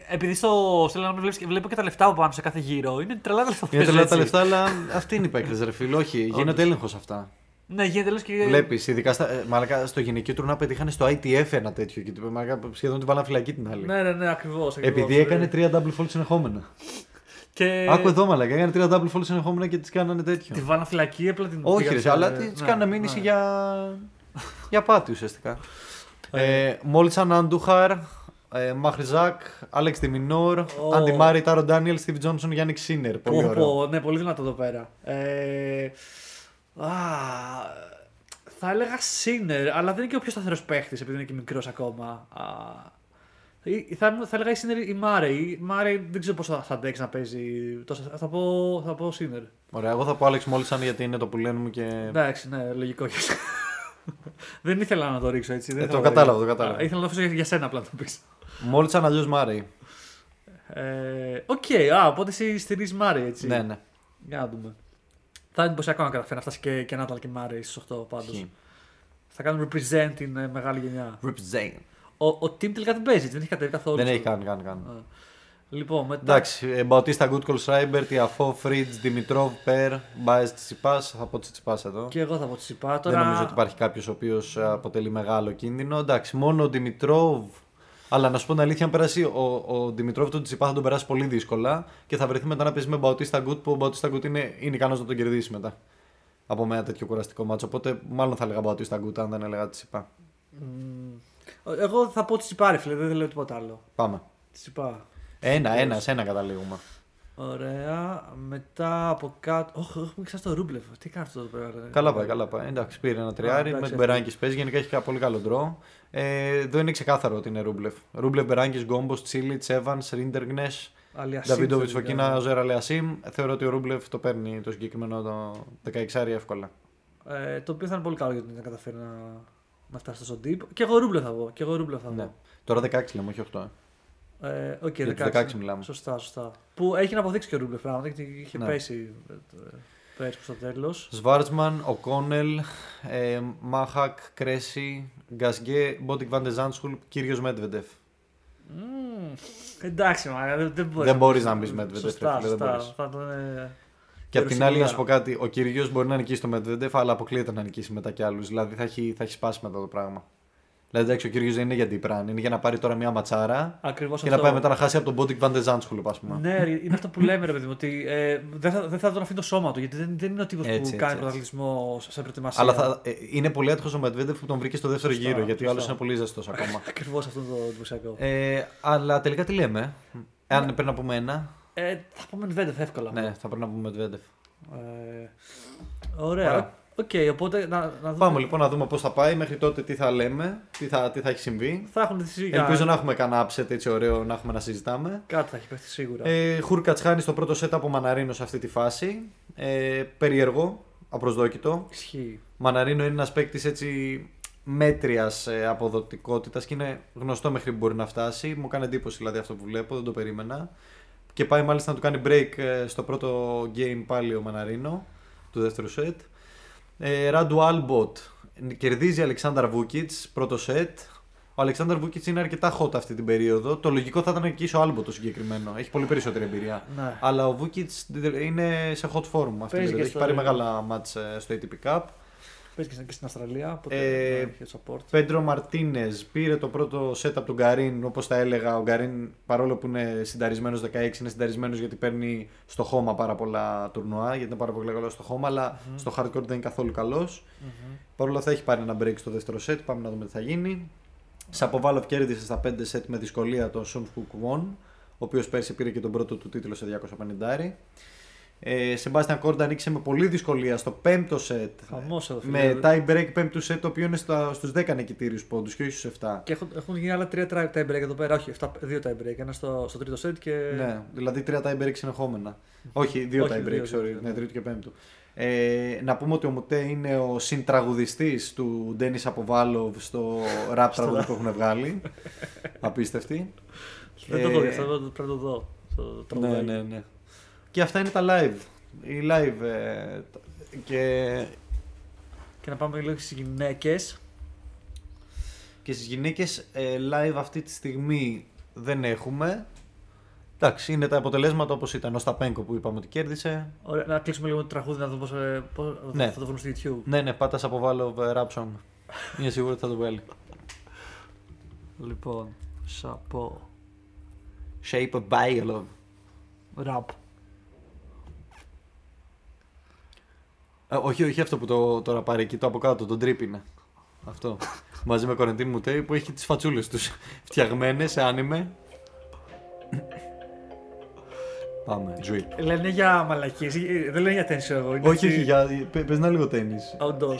ε, επειδή στο Στέλλα να βλέπεις, βλέπω και τα λεφτά από πάνω σε κάθε γύρο. Είναι τρελά τα λεφτά που Είναι παίζουν τρελά τα έτσι. λεφτά, αλλά αυτή είναι η παίκτε, ρε φίλο. Όχι, γίνεται έλεγχος αυτά. Ναι, γίνεται τέλο και. Βλέπεις, ειδικά στα, ε, μαλάκα, στο γυναικείο τουρνά πετύχανε στο ITF ένα τέτοιο και του- μαλάκα, σχεδόν την βάλαν φυλακή την άλλη. Ναι, ναι, ναι, ακριβώς. Επειδή έκανε τρία double fall συνεχόμενα. Και... Άκου εδώ, μαλάκα, έκανε τρία double fall συνεχόμενα και τις κάνανε τέτοιο. Τη βάλα φυλακή, απλά την. Όχι, πήγαν ρε, σε- αλλά ναι, τη ναι, κάνανε μήνυση ναι. για. Για πάτη ουσιαστικά. ε, Μόλτσαν Αντούχαρ, ε, Μαχριζάκ, Άλεξ Τιμινόρ, Ω. Αντι Μάρι, Τάρο Ντάνιελ, Στίβ Τζόνσον, Γιάννη Ξίνερ. Πολύ Πω, ωραίο. πω, ναι, πολύ δυνατό εδώ πέρα. Ε, α, θα έλεγα Σίνερ, αλλά δεν είναι και ο πιο σταθερός παίχτης επειδή είναι και μικρός ακόμα. Α, ή- θα, θα έλεγα ή Σίνερ ή Μάρεϊ. Ή Μάρεϊ δεν ξέρω πώς θα, θα αντέξει να παίζει. Τόσα, θα, πω, θα πω Σίνερ. Ωραία, εγώ θα πω Άλεξ Μόλτσαν γιατί είναι το που λένε μου και. Εντάξει, ναι, λογικό. Δεν ήθελα να το ρίξω έτσι. Δεν Ε, ήθελα το να κατάλαβα, ρίξω. το κατάλαβα. Α, ήθελα να το αφήσω για, για σένα απλά να το πεις. Μόλτσαν αλλιώς Μάρεϊ. Ε, Οκ, α, οπότε εσύ στηρίζεις Μάρεϊ έτσι. Ναι, ναι. Για να δούμε. Θα είναι εντυπωσιακό να καταφέρει να φτάσει και, και Ναδάλ και Μάρεϊ στις 8 πάντως. Χ. Θα κάνουν represent την ε, μεγάλη γενιά. Represent. Ο, ο Team τελικά δεν παίζει, δεν έχει κατέβει καθόλου. Δεν στο- έχει καν, καν, καν. Α. Λοιπόν, μετά. Εντάξει, ε, Μπαουτίστα, Γκούτκολ, Σράιμπερ, Τιαφό, Φρίτζ, Δημητρόβ, Περ, Μπάε Τσιπά. Θα πω Τσιπά εδώ. Και εγώ θα πω Τσιπά. Τώρα... Δεν νομίζω ότι υπάρχει κάποιος ο οποίος αποτελεί μεγάλο κίνδυνο. Εντάξει, μόνο ο Δημητρόβ. Αλλά να σου πω την αλήθεια, αν περάσει ο, ο Δημητρόβ τον Τσιπά θα τον περάσει πολύ δύσκολα και θα βρεθεί μετά να παίζει με Μπαουτίστα Γκούτ που ο Μπαουτίστα Γκούτ είναι, είναι ικανός να τον κερδίσει μετά. Από ένα τέτοιο κουραστικό ματς. Οπότε μάλλον θα έλεγα Μπαουτίστα Αγκούτ αν δεν έλεγα Τσιπά. Μ, Εγώ θα πω Τσιπά, ρε φίλε, δεν λέω τίποτα άλλο. Πάμε. Τσιπά. Ένα, ένα, σε ένα καταλήγουμε. Ωραία. Μετά από κάτω. Όχι, έχουμε ξεχάσει το Ρούμπλεφ. Τι κάνει αυτό εδώ πέρα. ρε; Καλά πάει, καλά πάει. Εντάξει, πήρε ένα τριάρι εντάξει, με την αυτό. Μπεράνκις παίζει. Γενικά έχει πολύ καλό draw. Ε, εδώ είναι ξεκάθαρο ότι είναι Ρούμπλεφ. Ρούμπλεφ, Μπεράνκις, Γκόμπος, Τσίλιτς, Έβανς, Ρίντερκνεχ, Αλιασίμ, Νταβίντοβιτς, τελικά. Φοκίνα, Οζέ Αλιασίμ. Θεωρώ ότι ο Ρούμπλεφ το παίρνει το συγκεκριμένο το 16 εύκολα. Ε, το οποίο θα είναι πολύ καλό γιατί δεν καταφέρει να, να φτάσει τόσο deep. Και εγώ Ρούμπλεφ θα πω. Και εγώ Ρούμπλεφ θα Ναι. πω. Τώρα 16 λέμε, όχι 8. Ε. Ε, οκ, Για τους 16, 16 μιλάμε. Σωστά, σωστά. Που έχει να αποδείξει και ο Ρούμπλεφ πράγματα γιατί είχε Ναι. πέσει ε, ε, πέρσι στο τέλος. Σβάρτσμαν, Οκόνελ, ε, Μάχακ, Κρέσι, Γκασγκέ, Μπότικ Βαντεζάνσχουλ, Κύργιος Μεντβέντεφ. εντάξει, μα δεν, δεν μπορείς. Δεν μπορείς να μπεις Medvedev, Σωστά, ρε φίλε, δεν σωστά. μπορείς. Θα τον, ε, Και απ' την άλλη, να Γερουσιμιλά. σου πω κάτι, ο Κύργιος μπορεί να νικήσει το Μεντβέντεφ, αλλά αποκλείεται να νικήσει μετά κι άλλους. Δηλαδή θα έχει, θα έχει σπάσει μετά το πράγμα. Δηλαδή εντάξει, ο Κύργιος δεν είναι για την είναι για να πάρει τώρα μια ματσάρα Ακριβώς και αυτό. να πάει μετά να χάσει από τον Μπότικ Βαντεζάνσχουλ, ας πούμε. Ναι, ρε, είναι αυτό που λέμε, ρε παιδί μου, ότι ε, δεν, θα, δεν θα τον αφήνει το σώμα του. Γιατί δεν, δεν είναι ο τύπος που Έτσι, έτσι, κάνει έτσι. πρωταθλητισμό σε προετοιμασία. Αλλά θα, ε, είναι πολύ άτυχος ο Μεντβέντεφ που τον βρήκε στο δεύτερο Σωστά, γύρο, γιατί ο άλλος σωστά. είναι πολύ ζεστός ακόμα. Ακριβώς αυτό είναι το εντυπωσιακό. ε, αλλά τελικά τι λέμε. Αν πρέπει να πούμε ένα, Ε, θα πούμε Medvedev εύκολα. ναι, θα πρέπει να πούμε Μεντβέντεφ. Ε, ωραία. Ωραία. Οκ, οπότε να, να δούμε. Πάμε λοιπόν να δούμε πώς θα πάει. Μέχρι τότε τι θα λέμε, τι θα, τι θα έχει συμβεί. Θα έχουν τη για... Ελπίζω να έχουμε κανένα upset έτσι ωραίο να έχουμε να συζητάμε. Κάτι θα έχει πέφτει σίγουρα. Ε, Χούρκατς χάνει στο πρώτο set από Μαναρίνο σε αυτή τη φάση. Ε, περίεργο, απροσδόκητο. Ισχύει. Μαναρίνο είναι ένας παίκτης έτσι μέτριας ε, αποδοτικότητας και είναι γνωστό μέχρι που μπορεί να φτάσει. Μου κάνει εντύπωση δηλαδή αυτό που βλέπω, δεν το περίμενα. Και πάει μάλιστα να του κάνει break ε, στο πρώτο game πάλι ο Μαναρίνο του δεύτερου set. Ε, Ράντου Άλμποτ κερδίζει Αλεξάνταρ Βούκιτς πρώτο set. Ο Αλεξάνταρ Βούκιτς είναι αρκετά hot αυτή την περίοδο. Το λογικό θα ήταν να νικήσει ο Άλμποτ το συγκεκριμένο. Έχει πολύ περισσότερη εμπειρία. Ναι. Αλλά ο Βούκιτς είναι σε hot form αυτή την Παίζει περίοδο. και Έχει στο- πάρει μεγάλα ματς ε, στο ATP Cup. Παίζει και στην- και στην Αυστραλία. Οπότε Ε, ναι, έχει support. Πέντρο Μαρτίνες πήρε το πρώτο set από τον Γκαρίν. Όπως τα έλεγα, ο Γκαρίν παρόλο που είναι συνταρισμένος 16, είναι συνταρισμένος γιατί παίρνει στο χώμα πάρα πολλά τουρνουά, γιατί είναι πάρα πολύ καλό στο χώμα, αλλά στο hardcore δεν είναι καθόλου καλός. Μμμ. Παρ' όλα αυτά έχει πάρει ένα break στο δεύτερο set. Πάμε να δούμε τι θα γίνει. Σαποβάλοφ κέρδισε στα 5 σετ με δυσκολία τον Σουν Χουκ Won, ο οποίος πέρσι πήρε και τον πρώτο του τίτλο σε 250. Ε, Σεμπάστιαν Κόρντα νίκησε με πολύ δυσκολία στο πέμπτο σετ. Χαμός εδώ, φίλε. Με tie break πέμπτου σετ, το οποίο είναι στα, στους 10 νικητήριους πόντους και όχι στους 7. Και έχουν, έχουν γίνει άλλα τρία tie break εδώ πέρα. Όχι, 7, δύο tie break. Ένα στο, στο τρίτο set και. Ναι, δηλαδή τρία tie break συνεχόμενα. Όχι, δύο Όχι, tie break, δύο, sorry. δύο, Ναι, ναι. τρίτο και πέμπτο. Ε, να πούμε ότι ο Μουτέ είναι ο συντραγουδιστής του Ντένις Αποβάλοβ στο rap τραγούδι που έχουν βγάλει. Απίστευτη. Δεν το δω, Ε, αυτό πρέπει να το δω. Το Ναι, τραγουδάκι. ναι, ναι. Και αυτά είναι τα live. Οι live. ε, και, Και να πάμε λίγο στις γυναίκες. και στις γυναίκες ε, live αυτή τη στιγμή δεν έχουμε. Εντάξει, είναι τα αποτελέσματα όπως ήταν ο Σταπένκο που είπαμε ότι κέρδισε. Ωραία, να κλείσουμε λίγο το τραγούδι να δούμε πώς πώς Ναι. θα το βρουν στο YouTube. Ναι, ναι, πάτα από βάλω rap song. Είμαι σίγουρος ότι θα το βγάλει. Λοιπόν, σαπό. Shape of Biolov. Ραπ. Όχι, όχι αυτό που το, το ραπάρει εκεί, το από κάτω, τον τρίπ είναι. Αυτό. Μαζί με Κορεντίν Μουτέι που έχει τις φατσούλες τους φτιαγμένες σε άνιμε. Πάμε, Τζουί. Λένε για μαλακίες, δεν λένε για τέννη εγώ. είναι Όχι, έτσι όχι, για... πε- πες ένα λίγο τέννις. Outdoors.